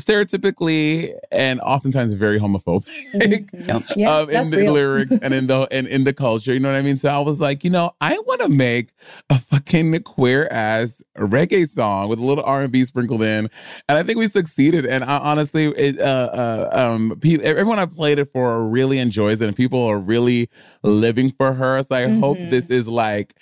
stereotypically and oftentimes very homophobic. Mhm. Yeah, um, in the real. lyrics and in the and in the culture. You know what I mean? So I was like, you know, I want to make a fucking queer ass reggae song with a little R and B sprinkled in, and I think we succeeded. And I, honestly, it, uh, uh, um, pe- everyone I played it for really enjoys it, and people are really living for her. So I hope Mhm. this is like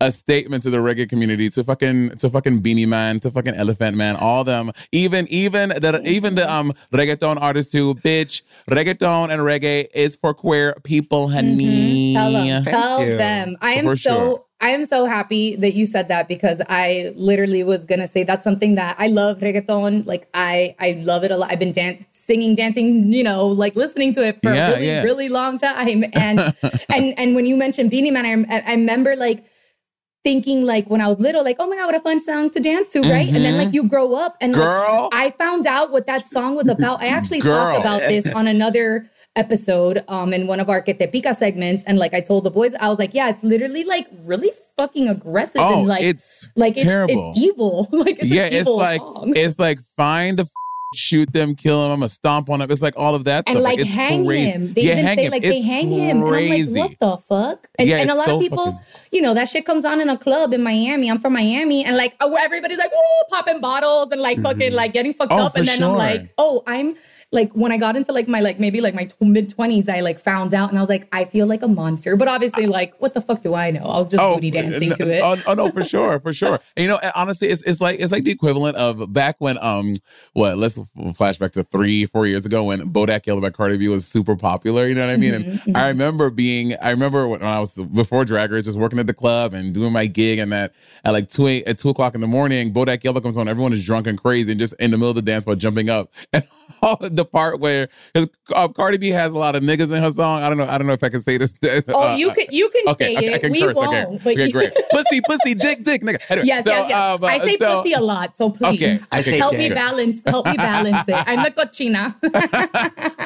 a statement to the reggae community, to fucking to fucking Beenie Man, to fucking Elephant Man, all them, even even the even the um reggaeton artists too, bitch. Reggaeton and reggae is for queer people, honey. Mhm. Tell them. Thank Tell you. them. I am For so sure. I am so happy that you said that because I literally was gonna say that's something that I love reggaeton. Like I I love it a lot. I've been dancing, singing, dancing, you know, like listening to it for Yeah, a really, yeah. really long time. And and <laughs> and when you mentioned Beenie Man, I, I remember like thinking like when I was little, like, oh my God, what a fun song to dance to, right? And then like you grow up and like, Girl. I found out what that song was about. I actually Girl. talked about this on another episode um in one of our Que Te Pica segments. And like I told the boys, I was like, yeah, it's literally like really fucking aggressive oh, and like it's like terrible. <laughs> it's evil. like it's yeah, it's like song. it's like find the shoot them, kill them. I'm gonna stomp on them. It's like all of that and stuff. like it's hang crazy. him. They yeah, even hang say him. like they It's hang him. And I'm like, what the fuck? And, Yeah, and a lot so of people, fucking- you know, that shit comes on in a club in Miami. I'm from Miami, and like oh, everybody's like, oh, popping bottles and like fucking mm-hmm. like getting fucked Oh, up. And then I'm like, oh, I'm like when I got into like my like maybe like my mid twenties, I like found out and I was like, I feel like a monster. But obviously, like, what the fuck do I know? I was just booty dancing no, to it. Oh, oh, no, for sure, for sure. <laughs> And, you know, honestly, it's it's like it's like the equivalent of back when um what let's flashback to three four years ago when Bodak Yellow by Cardi B was super popular. You know what I mean? Mhm, And I remember being I remember when I was before Drag Race, just working at the club and doing my gig, and that at like two eight, at two o'clock in the morning, Bodak Yellow comes on. Everyone is drunk and crazy, and just in the middle of the dance while jumping up, <laughs> and <laughs> the part where uh, Cardi B has a lot of niggas in her song. I don't know. I don't know if I can say this. <laughs> oh, uh, you can you can Okay, say okay, it. can we curse. won't. okay, but okay, great. <laughs> pussy, pussy, dick, dick, nigga. Anyway, Yes, so, yes, yes. um, I say so- pussy a lot, so please Okay, I say help me balance. Help me balance it. I'm a cochina.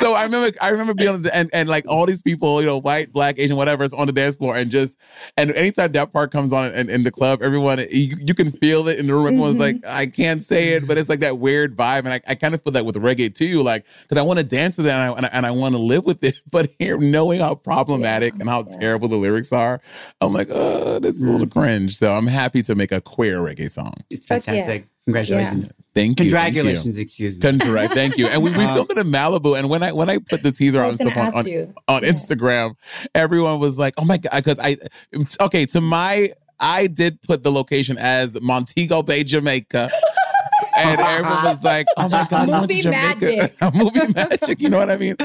so I remember, I remember being on the, and and like all these people, you know, white, black, Asian, whatever, is on the dance floor, and just and anytime that part comes on in, in the club, everyone you, you can feel it in the room. Everyone's Mhm. like, I can't say it, but it's like that weird vibe, and I, I kind of feel that with reggae too, like because I want to dance to that and I, and I, and I want to live with it, <laughs> but here knowing how problematic Yeah, and how yeah. terrible the lyrics are, I'm like, uh, that's a little cringe. So I'm happy to make a queer reggae song. It's Fuck yeah. fantastic. Congratulations. Thank you. thank you. Congratulations, excuse me. Correct. <laughs> Thank you. And we, we Uh, filmed it in Malibu. And when I when I put the teaser on was gonna stuff on, on, on Yeah. Instagram, everyone was like, "Oh my god!" Because I okay to my I did put the location as Montego Bay, Jamaica. <laughs> And everyone was like, "Oh my god, you to Movie Jamaica. magic. <laughs> movie magic." You know what I mean?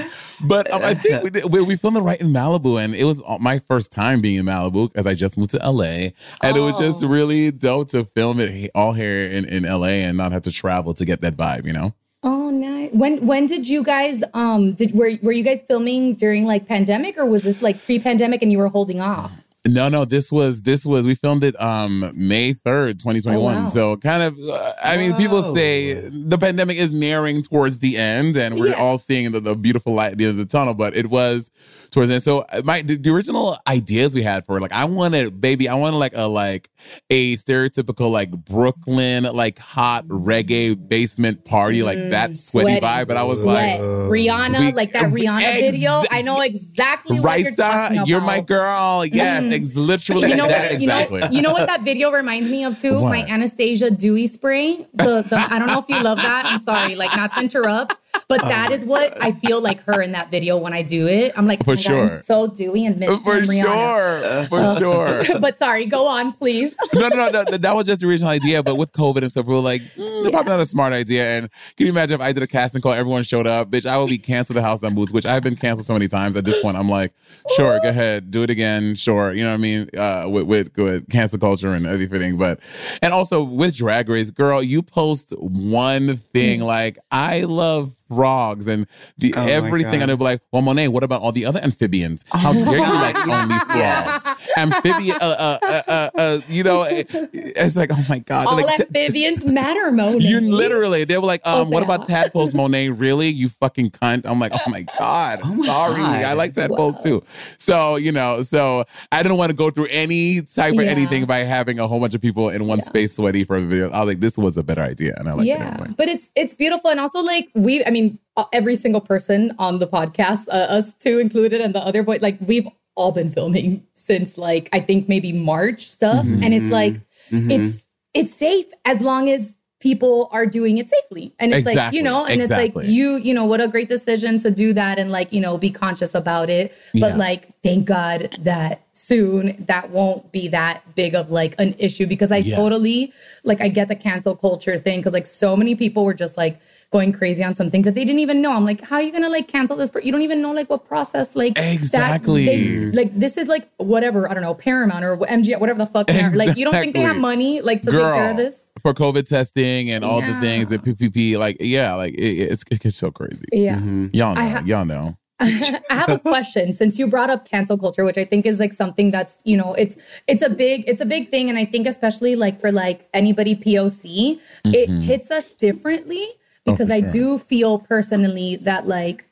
But um, I think we, did, we we filmed it right in Malibu, and it was my first time being in Malibu because I just moved to LA, and it was just Oh. really dope to film it all here in, in LA and not have to travel to get that vibe. You know? Oh, nice. When when did you guys um did were were you guys filming during like pandemic or was this like pre-pandemic and you were holding off? No, no, this was this was we filmed it um May 3rd, 2021. Oh, wow. So kind of uh, I mean people say the pandemic is nearing towards the end and we're Yeah. all seeing the, the beautiful light at the end of the tunnel, but it was towards the end. So uh, my the, the original ideas we had for it, like I wanted baby, I wanted like a like a stereotypical like Brooklyn like hot reggae basement party, like that sweaty, Mm, sweaty. vibe, but I was Sweat. like Rihanna, we- like that Rihanna ex- video. I know exactly what you're talking about. you're my girl. Yes, Mhm. Ex- literally You know that what? You know, you know what that video reminds me of too. My Anastasia Dewy spray. The, the I don't know if you love that. I'm sorry, like not to interrupt, but that is what I feel like her in that video when I do it. I'm like, For oh my God, I'm sure. so dewy and mint For Rihanna. sure. For sure. <laughs> but sorry, go on, please. <laughs> no, no, no, no. That was just the original idea. But with COVID and stuff, we were like, mm, probably not a smart idea. And can you imagine if I did a casting call, everyone showed up? Bitch, I would be canceled the house on boots, which I've been canceled so many times. At this point, I'm like, sure, go ahead, do it again. Sure. You know what I mean? Uh, with, with, with cancel culture and everything. But, and also with Drag Race, girl, you post one thing like, I love frogs and the, Oh everything. And they'll be like, well, Monet, what about all the other amphibians? How dare you like only frogs? Amphibian, uh, uh, uh, uh, uh, you know, it- it's like, oh my God. All like, amphibians <laughs> matter, Monet. you literally, they were like, um, Oh, what yeah. about tadpoles, <laughs> Monet? Really? You fucking cunt. I'm like, oh my God. Oh my sorry. God. I like tadpoles Wow. too. So, you know, so I didn't want to go through any type of Yeah. anything by having a whole bunch of people in one Yeah. space sweaty for the video. I was like, this was a better idea. And I like it yeah, anyway. but it's it's beautiful, and also like we, I mean, uh, every single person on the podcast, uh, us two included, and the other boy, like we've all been filming since like I think maybe March stuff, Mm-hmm. and it's like Mhm. it's it's safe as long as people are doing it safely and it's like you know and it's like you you know what a great decision to do that and like you know be conscious about it but Yeah. like thank god that soon that won't be that big of like an issue because i Yes. totally like i get the cancel culture thing because like so many people were just like going crazy on some things that they didn't even know i'm like how are you gonna like cancel this per- you don't even know like what process like that Exactly. they- like this is like whatever i don't know paramount or mg whatever the fuck they are. like you don't think they have money like to take care of this for COVID testing and all the things that PPP, like, yeah, like it, it's, it's so crazy. yeah mm-hmm. Y'all know. Ha- y'all know. <laughs> I have a question since you brought up cancel culture, which I think is like something that's, you know, it's it's a big it's a big thing and I think especially like for like anybody POC, it mm-hmm. hits us differently Oh, because for I sure. do feel personally that like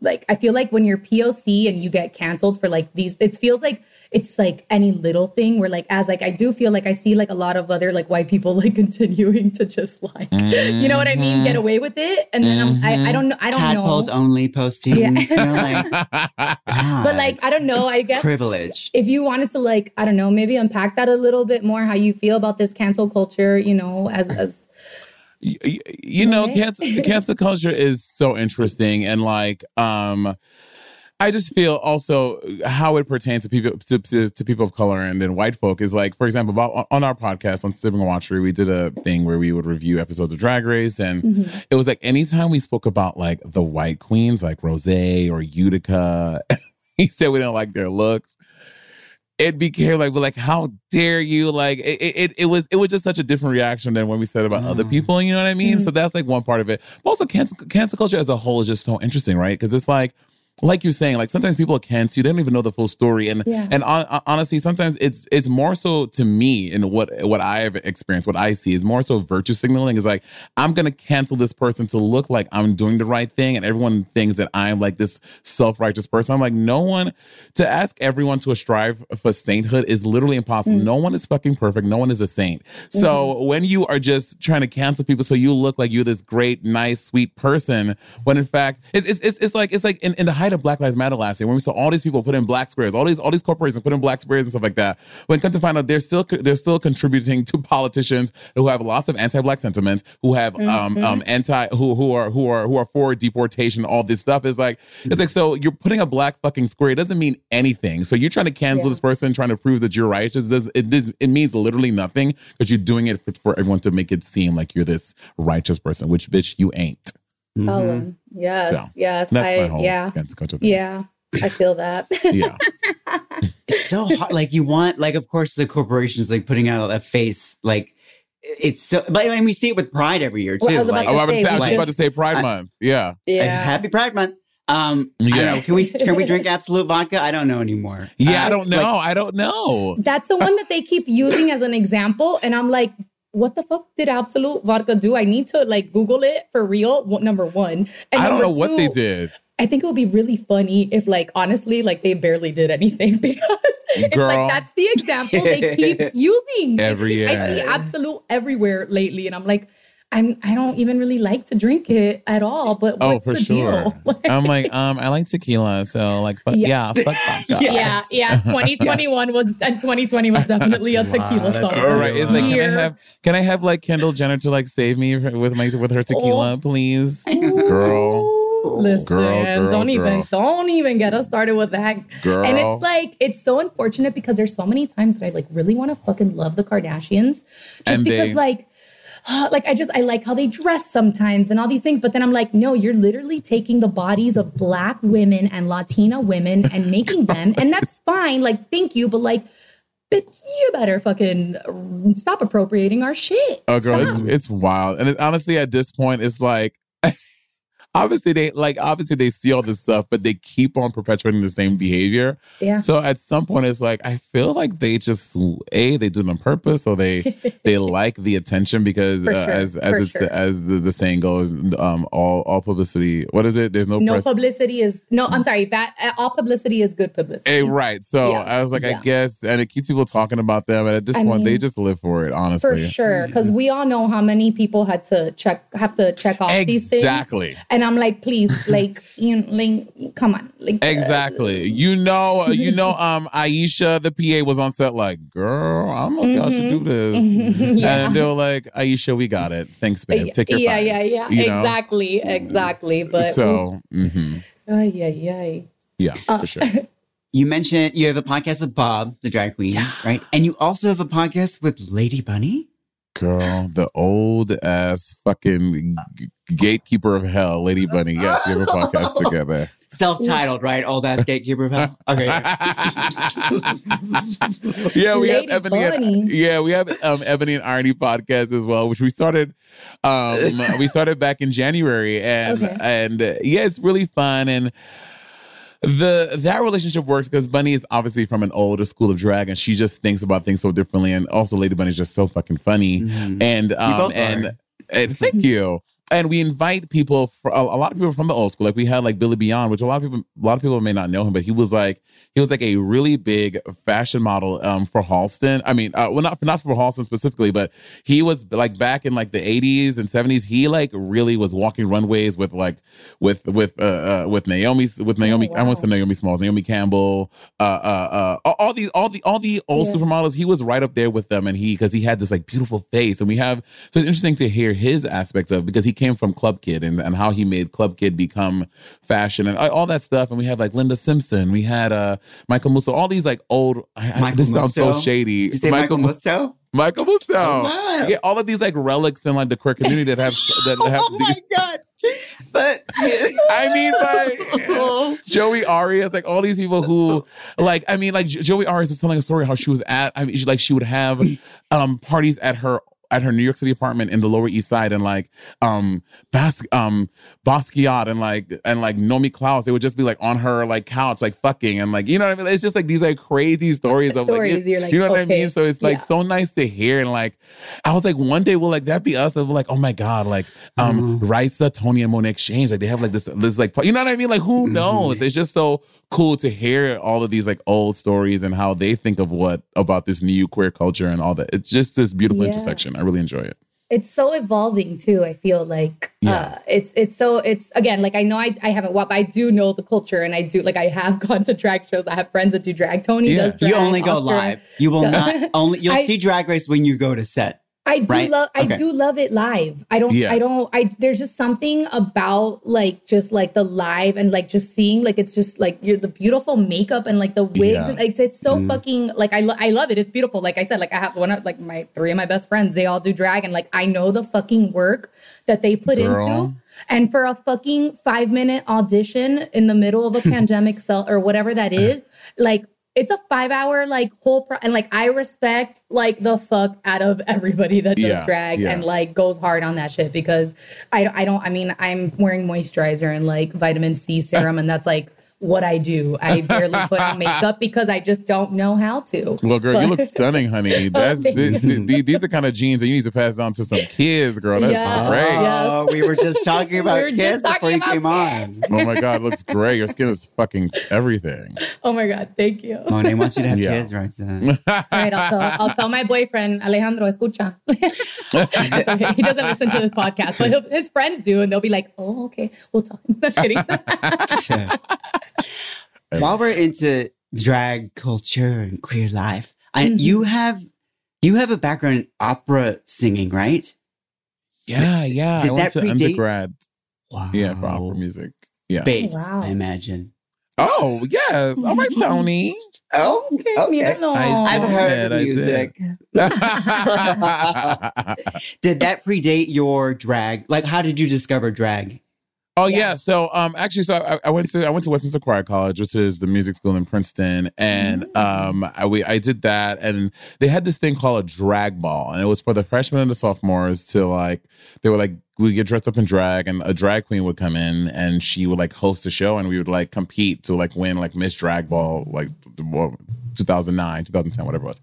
like I feel like when you're POC and you get canceled for like these it feels like it's like any little thing where like as like I do feel like I see like a lot of other like white people <laughs> like continuing to just like you know what I mean get mm-hmm. away with it and then I'm, I I mm-hmm. don't know I don't Tadpoles know only posting. Yeah. <laughs> You know, like, <laughs> but like I don't know. I guess privilege. if you wanted to like I don't know, maybe unpack that a little bit more, how you feel about this cancel culture, you know, as as you, you- know Right? cancel, <laughs> cancel culture is so interesting and like um i just feel also how it pertains to people to, to, to people of color and then white folk is like for example about on our podcast on sibling watchery we did a thing where we would review episodes of drag race and Mm-hmm. it was like anytime we spoke about like the white queens like rose or utica <laughs> he said we didn't like their looks it became like, like, how dare you? Like, it, it, it was, it was just such a different reaction than when we said about other Mm. people. You know what I mean? Mhm. So that's like one part of it. But also, cancel, cancel culture as a whole is just so interesting, right? Because it's like, like you're saying, like sometimes people cancel you, they don't even know the full story, and Yeah. and on, on- honestly, sometimes it's it's more so to me in what what I've experienced, what I see is more so virtue signaling. Is like I'm gonna cancel this person to look like I'm doing the right thing, and everyone thinks that I'm like this self righteous person. I'm like, no one to ask everyone to strive for sainthood is literally impossible. Mm. No one is fucking perfect. No one is a saint. So mm-hmm. when you are just trying to cancel people so you look like you're this great, nice, sweet person, when in fact it's it's it's, it's like it's like in, in the height of Black Lives Matter last year when we saw all these people put in black squares, all these all these corporations put in black squares and stuff like that. When come to find out, they're still they're still contributing to politicians who have lots of anti-black sentiments, who have um Mhm. um anti who who are who are who are for deportation. All this stuff is like it's like so you're putting a black fucking square. It doesn't mean anything. So you're trying to cancel Yeah. this person, trying to prove that you're righteous. Does it does it means literally nothing because you're doing it for, for everyone to make it seem like you're this righteous person, which bitch you ain't. Oh, yes, So, yes. That's I, my whole yeah, cancel culture thing. yeah. I feel that. <laughs> Yeah. It's so hard. Like you want, like of course the corporations like putting out a face. Like it's so. But I mean, we see it with Pride every year too. Well, I was about like, Oh, I was about to say, I was Like- about to say Pride I- Month. Yeah. yeah. Happy Pride Month. Um, I Yeah. don't know. Can we can we drink Absolut vodka? I don't know anymore. Yeah, Uh, I don't know. like, I don't know. That's the one that they keep using as an example. And I'm like, what the fuck did Absolut Vodka do? I need to like Google it for real. What, number one. And I don't know what they did. I think it would be really funny if, like, honestly, like they barely did anything <laughs> because it's like that's the example they keep <laughs> using Every year, I see Absolut everywhere lately, and I'm like, I'm I don't even really like to drink it at all. But Oh, what's for the sure. <laughs> deal? Like- I'm like, um, I like tequila, so like, fuck, yeah. Yeah. fuck vodka. <laughs> yeah, yeah. <laughs> 2021 was and 2020 was definitely a tequila that's summer. All right, it's like, can I have, can I have like Kendall Jenner to like save me with my with her tequila, Oh. please, girl, Listen, Girl, girl, don't even don't even get us started with that. girl. And it's like it's so unfortunate because there's so many times that I like really want to fucking love the Kardashians, just And because they- like. <gasps> Like I just I like how they dress sometimes and all these things, but then I'm like, no, you're literally taking the bodies of black women and Latina women and making them, and that's <laughs> fine. Like, thank you, but like, but you better fucking stop appropriating our shit. Oh, girl, Stop. it's it's wild, and it, honestly, at this point, it's like, obviously they like obviously they see all this stuff, but they keep on perpetuating the same behavior. yeah. So at some point, it's like I feel like they just a they do it on purpose, or they <laughs> they like the attention because uh, sure, as as it's, sure. as the, the saying goes, um, all all publicity. What is it? There's no, no press. publicity is no i'm sorry that uh, all publicity is good publicity Eh, right. So Yes, I was like, I guess, and it keeps people talking about them. And at this I point, they just live for it. Honestly. For sure because we all know how many people had to check have to check off these things exactly. and i'm like please <laughs> like you know, like come on like uh, Exactly. You know, uh, you know, <laughs> um, Aisha, the PA was on set like, girl, I don't know if y'all should do this. Mm-hmm. <laughs> yeah And they were like, Aisha, we got it. Thanks, babe. Take your yeah time. yeah yeah You know? exactly exactly but So, hmm oh yeah yeah yeah, Uh, for sure. You mentioned you have a podcast with Bob, the drag queen, right? And you also have a podcast with Lady Bunny. Girl, the old ass fucking g- gatekeeper of hell, Lady Bunny. Yes, we have a podcast <laughs> together. Self-titled, right? Old ass gatekeeper of hell. Okay. yeah, <laughs> we Lady have Ebony. And, yeah, we have um, Ebony and Irony podcast as well, which we started. Um, <laughs> we started back in January, and Okay. and uh, yeah, it's really fun and. The that relationship works because Bunny is obviously from an older school of drag, and she just thinks about things so differently. And also, Lady Bunny is just so fucking funny. Mhm. And um, both and, are. and thank you. And we invite people, for, a, a lot of people from the old school. Like we had like Billy Beyond, which a lot of people, a lot of people may not know him, but he was like he was like a really big fashion model um, for Halston. I mean, uh, well, not not for Halston specifically, but he was like back in like the '80s and '70s. He like really was walking runways with like with with uh, uh with Naomi with Naomi. I want to say Naomi Smalls, Naomi Campbell, uh, uh, uh, all these all the all the old Yeah. supermodels. He was right up there with them, and he because he had this like beautiful face, and we have so it's interesting to hear his aspects of because he came from Club Kid and, and how he made Club Kid become fashion and all that stuff. And we had like Linda Simpson, we had uh Michael Musso, all these like old. Michael this sounds so Musto? shady. You say Michael Mu- Musto? Michael Musto. Oh. Yeah, all of these like relics in like the queer community that have <laughs> that have. Oh my god! But <laughs> I mean, by <laughs> Joey Arias, like all these people who, like, I mean, like Joey Arias was telling a story how she was at, I mean, she, like she would have um parties at her at her New York City apartment in the Lower East Side, and like um Bas- um Basquiat and like and like Nomi Klaus, they would just be like on her like couch, like fucking, and like you know what I mean. It's just like these like crazy stories of like, it- you're like, you know what I mean. So it's like yeah. so nice to hear, and like I was like, one day will like that be us? Of like, oh my god, like um Riza, Tony, and Monét X Change, like they have like this this like you know what I mean? Like who knows? It's just so cool to hear all of these like old stories and how they think of what about this new queer culture and all that. It's just this beautiful Yeah. intersection. I really enjoy it. it's so evolving too. I feel like Yeah. uh, it's it's so it's again like I know I, I haven't walked, but I do know the culture, and I do like I have <laughs> gone to drag shows. I have friends that do drag. Tony Yeah. does. Drag, you only go Oscar. live. You will not <laughs> only. You'll I- see Drag Race when you go to set. I do right? love I Okay. do love it live. I don't Yeah. I don't I there's just something about like just like the live and like just seeing like it's just like you're the beautiful makeup and like the wigs Yeah. and it's, it's so Mm. fucking like I lo- I love it. It's beautiful. Like I said like I have one of like my three of my best friends they all do drag and like I know the fucking work that they put Girl. into and for a fucking 5 minute audition in the middle of a <laughs> pandemic cell or whatever that is like it's a five hour like whole pro- and like I respect like the fuck out of everybody that does Yeah, drag yeah. and like goes hard on that shit because I I don't I mean I'm wearing moisturizer and like vitamin C serum <laughs> and that's like what I do. I <laughs> barely put on makeup because I just don't know how to. Well, girl, you look stunning, honey. <laughs> That's oh, thank th- you. th- th- these are kind of genes that you need to pass down to some kids, girl. That's Yeah. great. Yes. Oh, we were just <laughs> talking about were just kids talking before you about came on. Oh my God, it looks great. Your skin is fucking everything. Oh my god, thank you. Monet wants you to have Yeah. kids, Roxanne. All right, I'll tell, I'll tell my boyfriend Alejandro, escucha. Okay. He doesn't listen to this podcast, but his friends do, and they'll be like, "Oh, okay, we'll tell him." Not kidding. <laughs> While we're into drag culture and queer life, I, Mhm. you have you have a background in opera singing, right? Yeah, yeah. Did I went that to predate- undergrad. Wow. Yeah, for opera music. Yeah. Bass, Wow. I imagine. Oh, yes. All right, <laughs> Tony. Oh, okay, okay. míralo. I've heard did, I the did. music. <laughs> Did that predate your drag? Like, how did you discover drag? Oh Yeah. yeah. So um actually so I, I went to I went to Westminster Choir College, which is the music school in Princeton. And um I we I did that and they had this thing called a drag ball. And it was for the freshmen and the sophomores to like they were like we get dressed up in drag and a drag queen would come in and she would like host a show and we would like compete to like win like Miss Drag Ball like 2009 2010 whatever it was.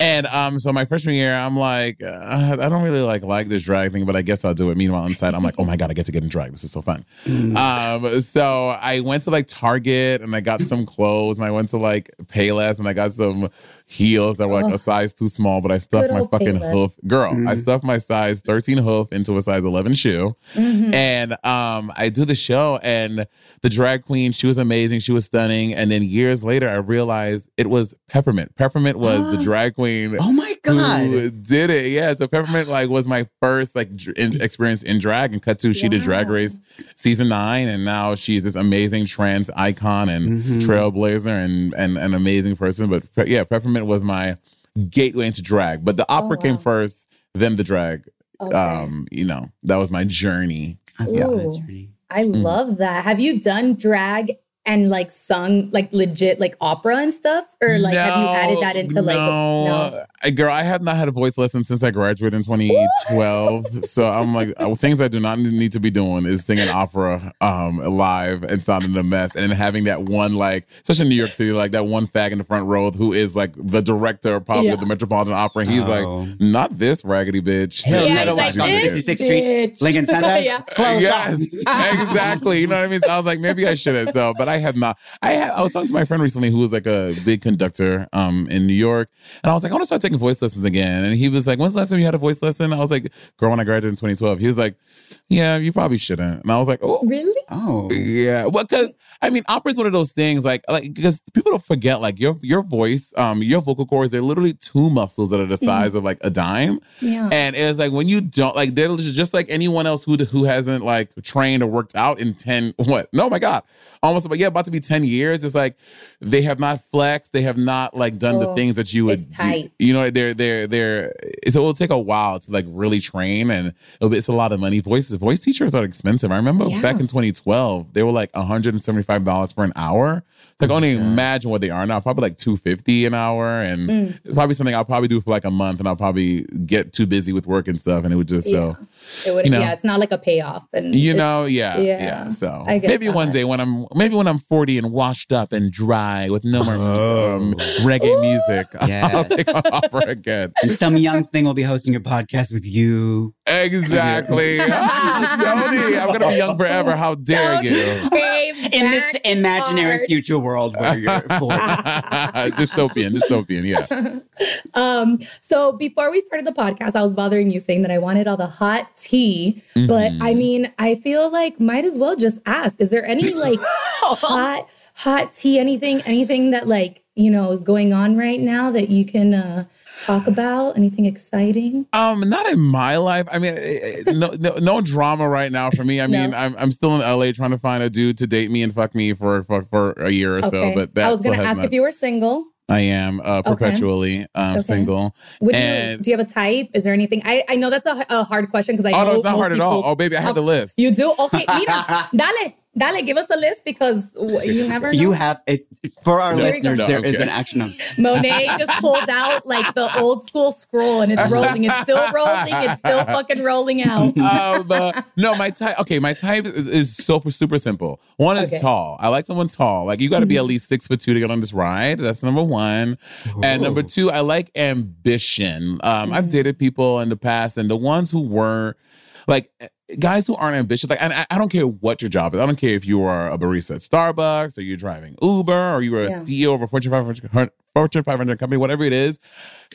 And um so my freshman year i'm like uh, i don't really like like this drag thing but i guess i'll do it. Meanwhile inside i'm like oh my god i get to get in drag. This is so fun. Um so i went to like target and i got some clothes and i went to like payless and i got some heels that were like Oh. a size too small but i stuffed Good my fucking Payless. hoof girl i Mhm. stuffed my size 13 hoof into a size 11 shoe Mhm. and um I do the show and the drag queen, she was amazing, she was stunning. And then years later I realized it was Peppermint. Peppermint was the <gasps> drag queen Oh my who god! did it. Yeah, so Peppermint like was my first like dr- in, experience in drag and cut to she did Drag Race season 9 and now she's this amazing trans icon and Mhm. trailblazer and and an amazing person, but Pe- yeah, Peppermint was my gateway into drag. But the opera came wow. first, then the drag. Okay. Um, you know, that was my journey. I Yeah. journey. I love that. Have you done drag and like sung like legit like opera and stuff, or like have you added that into like no, I- girl? I have not had a voice lesson since I graduated in 2012. so I'm like, uh, things I do not need to be doing is singing opera um live and sounding a mess, and having that one like, especially in New York City, like that one fag in the front row who is like the director probably Yeah. of the Metropolitan Opera. He's Oh. like, not this raggedy bitch. Hell Yeah, no, it's watch like, on this 66th Street. Lincoln Center. <laughs> Yeah. Yes, exactly. You know what I mean? So I was like, maybe I shouldn't. So, but I have not. I had, I was talking to my friend recently who was like a big conductor um in New York, and I was like, I want to start taking voice lessons again. And he was like, When's the last time you had a voice lesson? I was like, Girl, when I graduated in 2012. He was like, Yeah, you probably shouldn't. And I was like, Oh. Really? Oh, Yeah, well, because I mean, opera is one of those things, like, like because people don't forget, like your your voice, um, your vocal cords, they're literally two muscles that are the size of like a dime, Yeah. and it's like when you don't like they're just like anyone else who who hasn't like trained or worked out in 10 what? No my god. Almost but yeah about to be 10 years it's like they have not flexed they have not like done the Oh, things that you would do. you know they're they're they're so it will take a while to like really train and it'll be, it's a lot of money. Voices voice teachers are expensive. I remember Yeah. back in 2012 they were like 175 dollars for an hour like only imagine what they are now probably like 250 an hour and Mm. it's probably something I'll probably do for like a month and I'll probably get too busy with work and stuff and it would just so It would, You know. yeah, it's not like a payoff. And You know, yeah, yeah. yeah, So I get maybe one day when I'm maybe when I'm 40 and washed up and dry with no more um, reggae music, <laughs> I'll take on opera again. And some young thing will be hosting a podcast with you. Exactly. <laughs> Ah, Jody, I'm gonna be young forever. How dare you? In this imaginary hard. future world where you're <laughs> 40. <laughs> dystopian, dystopian. Yeah. <laughs> Um, so before we started the podcast, I was bothering you saying that I wanted all the hot tea, but Mhm. I mean, I feel like might as well just ask: Is there any like hot, hot tea? Anything, anything that like you know is going on right now that you can uh, talk about? Anything exciting? Um, not in my life. I mean, eh, eh, no, no, no drama right now for me. I <laughs> mean, No. I'm I'm still in LA trying to find a dude to date me and fuck me for for, for a year or so. But I was gonna ask not- if you were single. I am uh, Okay. perpetually um, Okay. single. Would you? Do you have a type? Is there anything? I I know that's a, a hard question because I Oh know no, it's not hard at all. Oh baby, I had the Oh, list. You do? Okay, mira, <laughs> dale, dale, give us a list because you <laughs> never know. You have it for our No, listeners. no, there is okay. an action on. <laughs> Monet just pulled out like the old school scroll and it's rolling. It's still rolling. It's still <laughs> fucking rolling out. um, uh, no, my type. Okay, my type is, is super super simple. One is Okay. tall. I like someone tall. Like you got to be at least six foot two to get on this ride. That's number one. And number two, I like ambition. Um, I've Mhm. dated people in the past, and the ones who weren't like guys who aren't ambitious, like, and I, I don't care what your job is. I don't care if you are a barista at Starbucks or you're driving Uber or you were a Yeah. CEO of a Fortune 500, Fortune 500 company, whatever it is.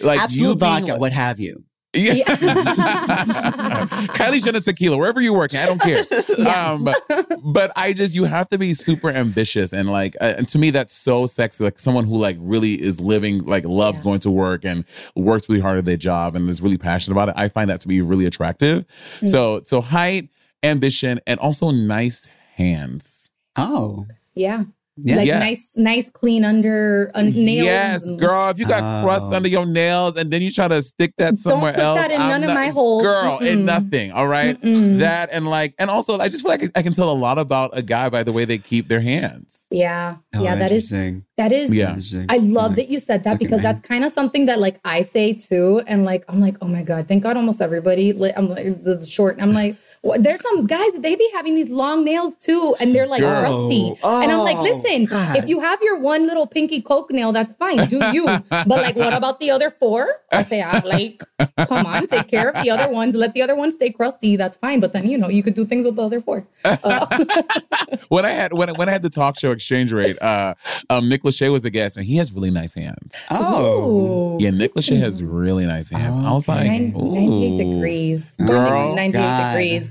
Like you Absolut being vodka, like- what have you. Yeah. Yeah. <laughs> Kylie Jenner tequila, wherever you're working, I don't care. Um, but, but I just, you have to be super ambitious. And like, uh, and to me, that's so sexy. Like someone who like really is living, like loves Yeah. going to work and works really hard at their job and is really passionate about it. I find that to be really attractive. Mm. So, so height, ambition, and also nice hands. Oh. Yeah. Yeah. Like Yes. nice, nice, clean under uh, nails. Yes, and- girl. If you got crust Oh. under your nails and then you try to stick that Don't somewhere put else, that in I'm none of my holes. Girl, in Mm-mm. nothing. All right. Mm-mm. That and like, and also, I just feel like I can tell a lot about a guy by the way they keep their hands. Yeah. Oh, yeah. That is, interesting. that is, Yeah. I love Like, that you said that because that's kind of something that like I say too. And like, I'm like, oh my God, thank God almost everybody, like, I'm like, the short. and I'm like, what, there's some guys, that they be having these long nails too. And they're like Girl. rusty. and I'm like, Oh, listen, God. if you have your one little pinky coke nail, that's fine. Do you. but like, what about the other four? I say, I'm like, come on, take care of the other ones. Let the other ones stay crusty. That's fine. But then, you know, you could do things with the other four. <laughs> Uh, When I had when, when I had the talk show exchange rate, uh, um, Nick Lachey was a guest and he has really nice hands. Oh. Ooh, Yeah, Nick good Lachey has really nice hands. I was like, Nine- 98 degrees. Girl. 98 God. degrees.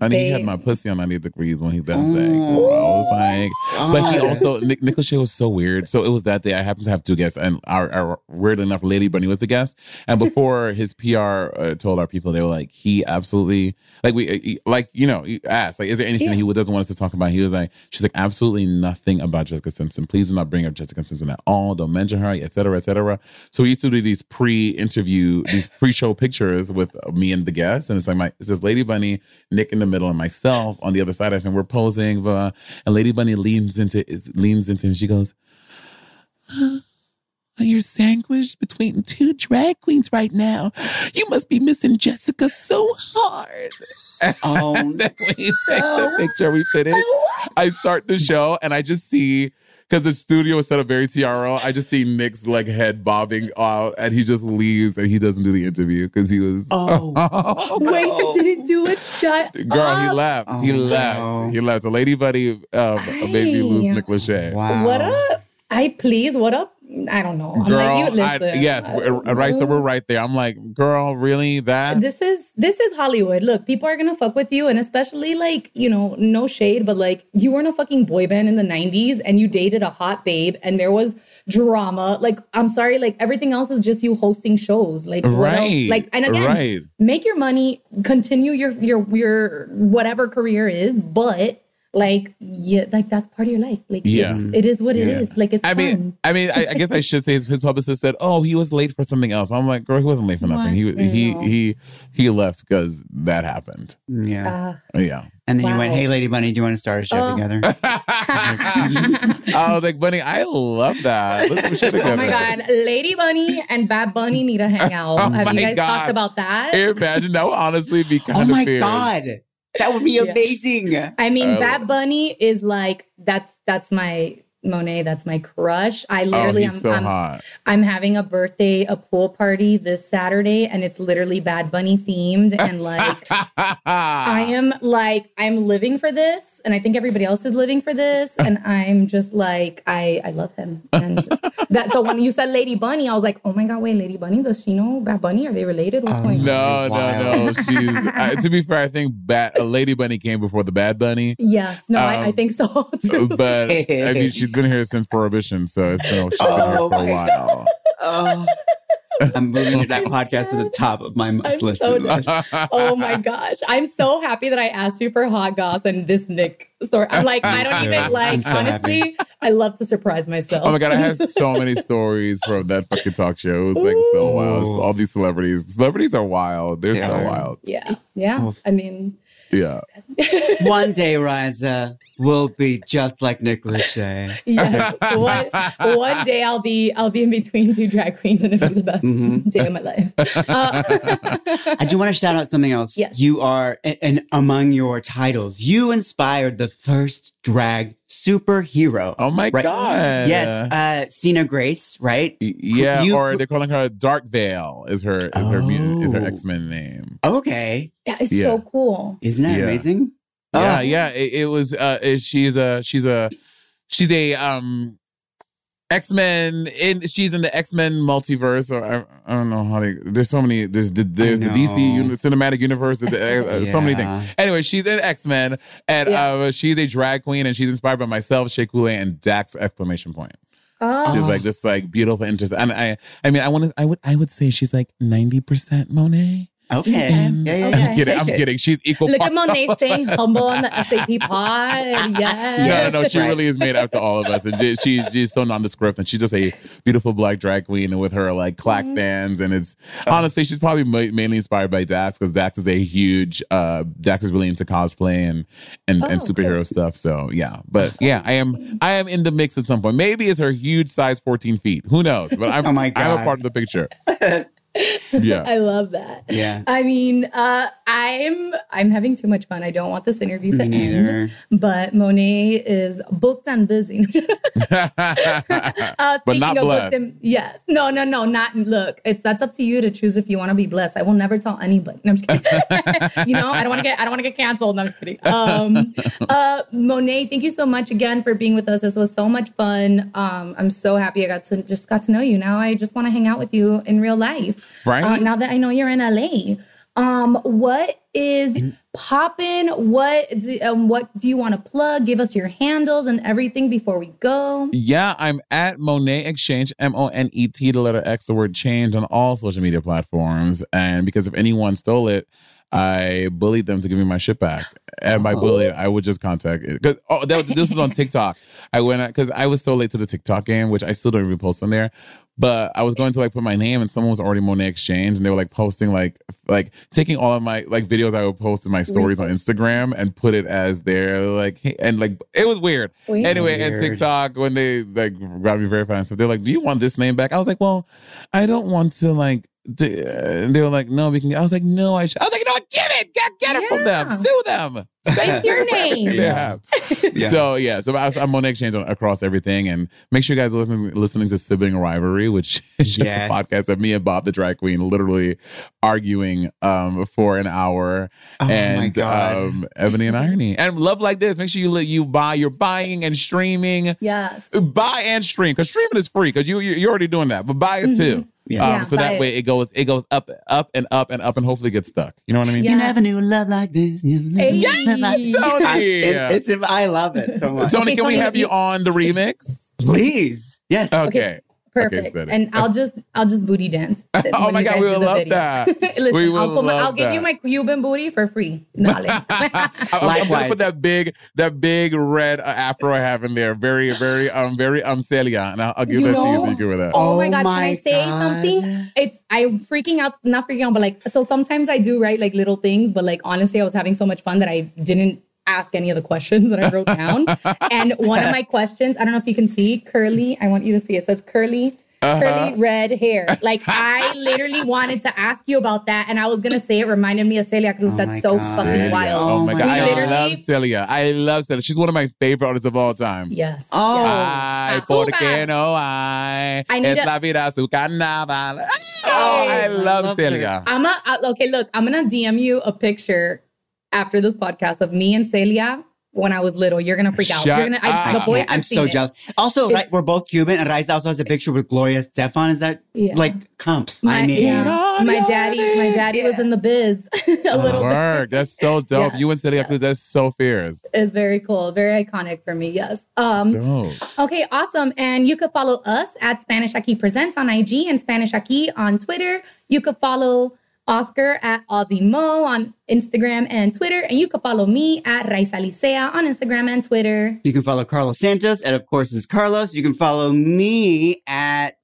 Honey, he had my pussy on 90 degrees when he done saying. Oh. I was like, but he Oh. also Nick, Nick Lachey was so weird. So it was that day. I happened to have two guests, and our, our weird enough, Lady Bunny was a guest. And before <laughs> his PR uh, told our people, they were like, he absolutely like we like you know he asked like, is there anything Yeah. he doesn't want us to talk about? He was like, she's like, absolutely nothing about Jessica Simpson. Please do not bring up Jessica Simpson at all. Don't mention her, et cetera, et cetera. So we used to do these pre-interview, these pre-show pictures with me and the guests, and it's like my it says Lady Bunny, Nick in the middle, and myself on the other side of him. We're posing, blah, and Lady Bunny leans into leans into him. She goes, "You're sandwiched between two drag queens right now. You must be missing Jessica so hard." <laughs> Oh, And then we take the picture, we finish. I start the show, and I just see. Because the studio was set up very TRL, I just see Nick's like head bobbing out, and he just leaves, and he doesn't do the interview because he was. Oh. <laughs> Wait, I didn't do it. Shut Girl, he up. left. he Oh, left. no. He left. The Lady Bunny um, made me lose Ay. Nick Lachey. wow. What up? I please, what up? I don't know. I'm Girl, like, you I, yes, we're- right. So we're right there. I'm like, girl, really? That? This is this is Hollywood. Look, people are gonna fuck with you, and especially like you know, no shade, but like you were in a fucking boy band in the '90s, and you dated a hot babe, and there was drama. Like, I'm sorry, like everything else is just you hosting shows. Like, what else? right. Like, and again, right. make your money, continue your your your whatever career is, but like yeah, like that's part of your life. Like Yeah. it's, what it Yeah. is. Like it's I mean. I mean, I, I guess I should say his, his publicist said, "Oh, he was late for something else." I'm like, "Girl, he wasn't late for nothing. He What? he Ew. he he left because that happened." Yeah. Uh, Yeah. And then you went, hey, Lady Bunny, do you want to start a show Oh. together? <laughs> I was like, "Bunny, I love that. Let's do a show <laughs> oh my god, Lady Bunny and Bad Bunny need to hang out. <laughs> Oh Have you guys God. talked about that? Imagine that would honestly be kind of like. oh of my fierce. God. That would be Yeah. amazing. I mean, I Bad Bunny is like that's that's my Monet. That's my crush. I Oh, literally, he's I'm, so I'm, hot. I'm having a birthday, a pool party this Saturday, and it's literally Bad Bunny themed. And like, I <laughs> am like, I'm living for this, and I think everybody else is living for this. <laughs> And I'm just like, I I love him. And that so when you said Lady Bunny, I was like, oh my god, wait, Lady Bunny, does she know Bad Bunny? Are they related? What's Oh, going on? No, no, no. She's <laughs> uh, to be fair. I think Bat, a Lady Bunny came before the Bad Bunny, Yes, no, I, I Um, think so too. but I mean, she's been here since Prohibition, so it's been, she's been here Oh for a while. Oh. I'm moving that podcast to the top of my must I'm so listen list. oh my gosh. I'm so happy that I asked you for hot goss and this Nick story. I'm like, I don't <laughs> even like, so honestly, I love to surprise myself. Oh my god, I have so many stories from that fucking talk show. It was like so wild. All these celebrities, celebrities are wild. They're They so wild. Yeah. Yeah. Oh. I mean, Yeah. <laughs> One day, Riza will be just like Nick Lachey. yeah. one, one day I'll be I'll be in between two drag queens and it'll be the best <laughs> Mhm. day of my life. <laughs> Uh, I do want to shout out something else. Yes. You are, and, and among your titles, you inspired the first drag superhero. Oh my Right. god. Yes, uh, Sina Grace, right? Y- Yeah, You- or they're calling her Dark Veil is her is her is her Oh. X Men name. Okay, that is Yeah. so cool. isn't that Yeah. amazing? Yeah, Oh. yeah. It, it was. Uh, it- she's a she's a she's a um X Men. In she's in the X Men multiverse, or I, I don't know how they. There's so many. There's the there's the DC know. uni- cinematic universe. uh, uh, So many things. Anyway, she's in X Men, and Yeah. uh, she's a drag queen, and she's inspired by myself, Shea Coulee, and Dax! Exclamation point. Oh, She's like this like beautiful interest, and I I mean I want to I would I would say she's like ninety percent Monet. Okay. And- Yeah, yeah, Okay. yeah. I'm kidding. I'm it. kidding. She's equal. look part- at Monét <laughs> staying humble on the SAP <laughs> pod. Yes. No, no, no. She Right. really is made up to all of us, and she- she's she's so nondescript, and she's just a beautiful black drag queen, and with her like clack Mm-hmm. bands, and it's honestly she's probably ma- mainly inspired by Dax because Dax is a huge uh Dax is really into cosplay and and, and Oh, superhero stuff. So yeah, but yeah, I am I am in the mix at some point. Maybe it's her huge size fourteen feet. Who knows? But I'm <laughs> Oh my I'm a part of the picture. Yeah. <laughs> I love that. Yeah. I mean, uh, I'm I'm having too much fun. I don't want this interview to Me end. neither. But Monét is booked and busy. <laughs> uh, But not blessed. booked and, yes. No, no, no. Not look. It's that's up to you to choose if you want to be blessed. I will never tell anybody. No, I'm just kidding. <laughs> you know, I don't want to get I don't want to get canceled. No, I'm just kidding. Um, uh, Monét, thank you so much again for being with us. This was so much fun. Um, I'm so happy I got to just got to know you. Now I just want to hang out with you in real life. Right. Uh, now that I know you're in LA. Um, what is poppin'? What do, um, what do you want to plug? Give us your handles and everything before we go. Yeah, I'm at Monét X Change, M O N E T, the letter X, the word change on all social media platforms. And because if anyone stole it, I bullied them to give me my shit back. And by bully, I would just contact it. Cause oh, that this was on <laughs> TikTok. I went because I was so late to the TikTok game, which I still don't even post on there. But I was going to like put my name, and someone was already Monét X Change, and they were like posting like like taking all of my like videos I would post in my stories on Instagram and put it as their like hey- and like it was weird. Weird. Anyway, and TikTok when they like got me verified and stuff, they're like, "Do you want this name back?" I was like, "Well, I don't want to like." D- uh, and they were like, "No, we can." I was like, "No, I should." I was like, "No, give it, get, get it from them, sue them." It's <laughs> your name. they have. Yeah. So yeah, so I, I'm on exchange on, across everything, and make sure you guys are listening, listening to Sibling Rivalry, which <laughs> is just Yes. a podcast of me and Bob the drag queen literally arguing um for an hour, Oh my and God. um Ebony and Irony, and love like this. Make sure you you buy, you're buying and streaming, Yes. buy and stream because streaming is free because you you- you're already doing that, but buy it too. Yeah. Um. Yeah, so that way it goes it goes up up and up and up and hopefully gets stuck. You know what I mean? Yeah. You never knew love like this. You never Hey. knew love like this. Tony. I, it- it's, I love it so much. Tony, Okay, can we have you you- on the remix? Please. Yes. Okay. Perfect. steady. and I'll just I'll just booty dance. <laughs> Oh my God, we do would love video. that. <laughs> Listen, We would I'll, put my, I'll love give you my Cuban booty for free. <laughs> Dale. I'm, I'm gonna put that big, that big red uh, afro I have in there. Very, very, um, very um Celia, and I'll, I'll give You that to you know- so you give her that. Oh, my Oh god! my Can I say God. something? It's I'm freaking out, not freaking out, but like so sometimes I do write like little things, but like honestly, I was having so much fun that I didn't ask any of the questions that I wrote down. and one of my <laughs> questions, I don't know if you can see, curly. I want you to see. It says curly. Uh-huh. Curly red hair. <laughs> Like I literally wanted to ask you about that, and I was gonna say it reminded me of Celia Cruz. Oh That's so God. fucking Celia. wild. Oh, Oh my my god, I God. love Celia. I love Celia. She's one of my favorite artists of all time. Yes. Oh. yes. Ay, Azúcar. porque no hay. I need Es a- la vida su carnaval. Oh, I love love Celia. I'm a uh, okay. Look, I'm gonna DM you a picture after this podcast of me and Celia when I was little. You're gonna freak out. Shut You're gonna. I, the boys. I'm so it. jealous. Also, right, we're both Cuban, and Raiza also has a picture with Gloria Estefan. Is that Yeah. like come? My, I mean, yeah. my daddy, my daddy was in the biz <laughs> a little bit. That's so <laughs> dope. Yeah. You and Celia Cruz, that's so fierce. It's very cool, very iconic for me. Yes. Um. Dope. Okay, awesome. And you could follow us at Spanish Aquí Presents on IG and Spanish Aquí on Twitter. You could follow Oscar at Aussie Mo on Instagram and Twitter. And you can follow me at Raiza Licea on Instagram and Twitter. You can follow Carlos Santos, and of course, is Carlos. You can follow me at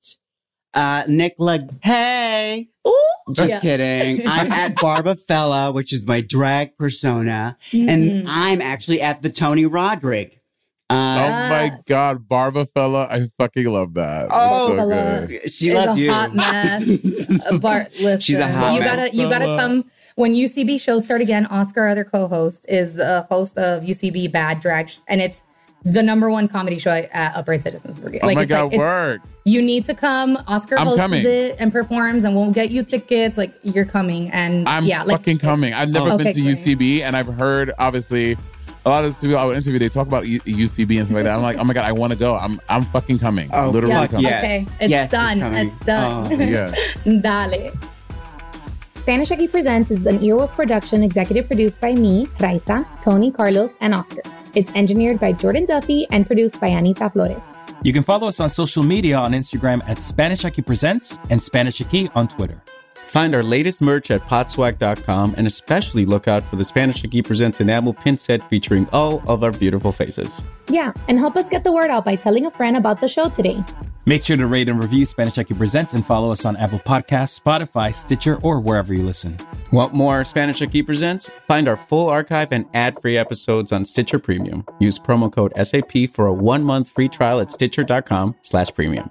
uh, Nick Hey. Ooh, Just yeah. kidding. <laughs> I'm at Barbafella, which is my drag persona, Mhm. and I'm actually at the Tony Roderick. Oh Uh, my God, Barba fella, I fucking love that. Oh, so fella. good. she loves a you. hot mess. Uh, Bart, listen, <laughs> She's a hot you gotta, you gotta come when UCB shows start again. Oscar, our other co-host, is the host of UCB Bad Drag, and it's the number one comedy show at Upright Citizens Brigade. Oh my it's God, like, it's- work. you need to come. Oscar I'm hosts coming. it and performs, and we'll get you tickets. Like you're coming, and I'm yeah, like fucking coming. I've never Oh. been Okay, to great. UCB, and I've heard obviously a lot of the people I would interview. They talk about U- UCB and stuff like that. I'm like, oh my god, I want to go. I'm I'm fucking coming. Oh, Literally yeah, coming. yes. okay, it's Yes, done. coming. It's, done. Oh. <laughs> Yeah. Dale. Spanish Aquí Presents is an Earwolf production executive produced by me, Raiza, Tony, Carlos, and Oscar. It's engineered by Jordan Duffy and produced by Anita Flores. You can follow us on social media on Instagram at Spanish Aquí Presents and Spanish Aquí on Twitter. Find our latest merch at podswag.com and especially look out for the Spanish Aquí Presents enamel pin set featuring all of our beautiful faces. Yeah, and help us get the word out by telling a friend about the show today. Make sure to rate and review Spanish Aquí Presents and follow us on Apple Podcasts, Spotify, Stitcher, or wherever you listen. Want more Spanish Aquí Presents? Find our full archive and ad-free episodes on Stitcher Premium. Use promo code SAP for a one-month free trial at stitcher.com slash premium.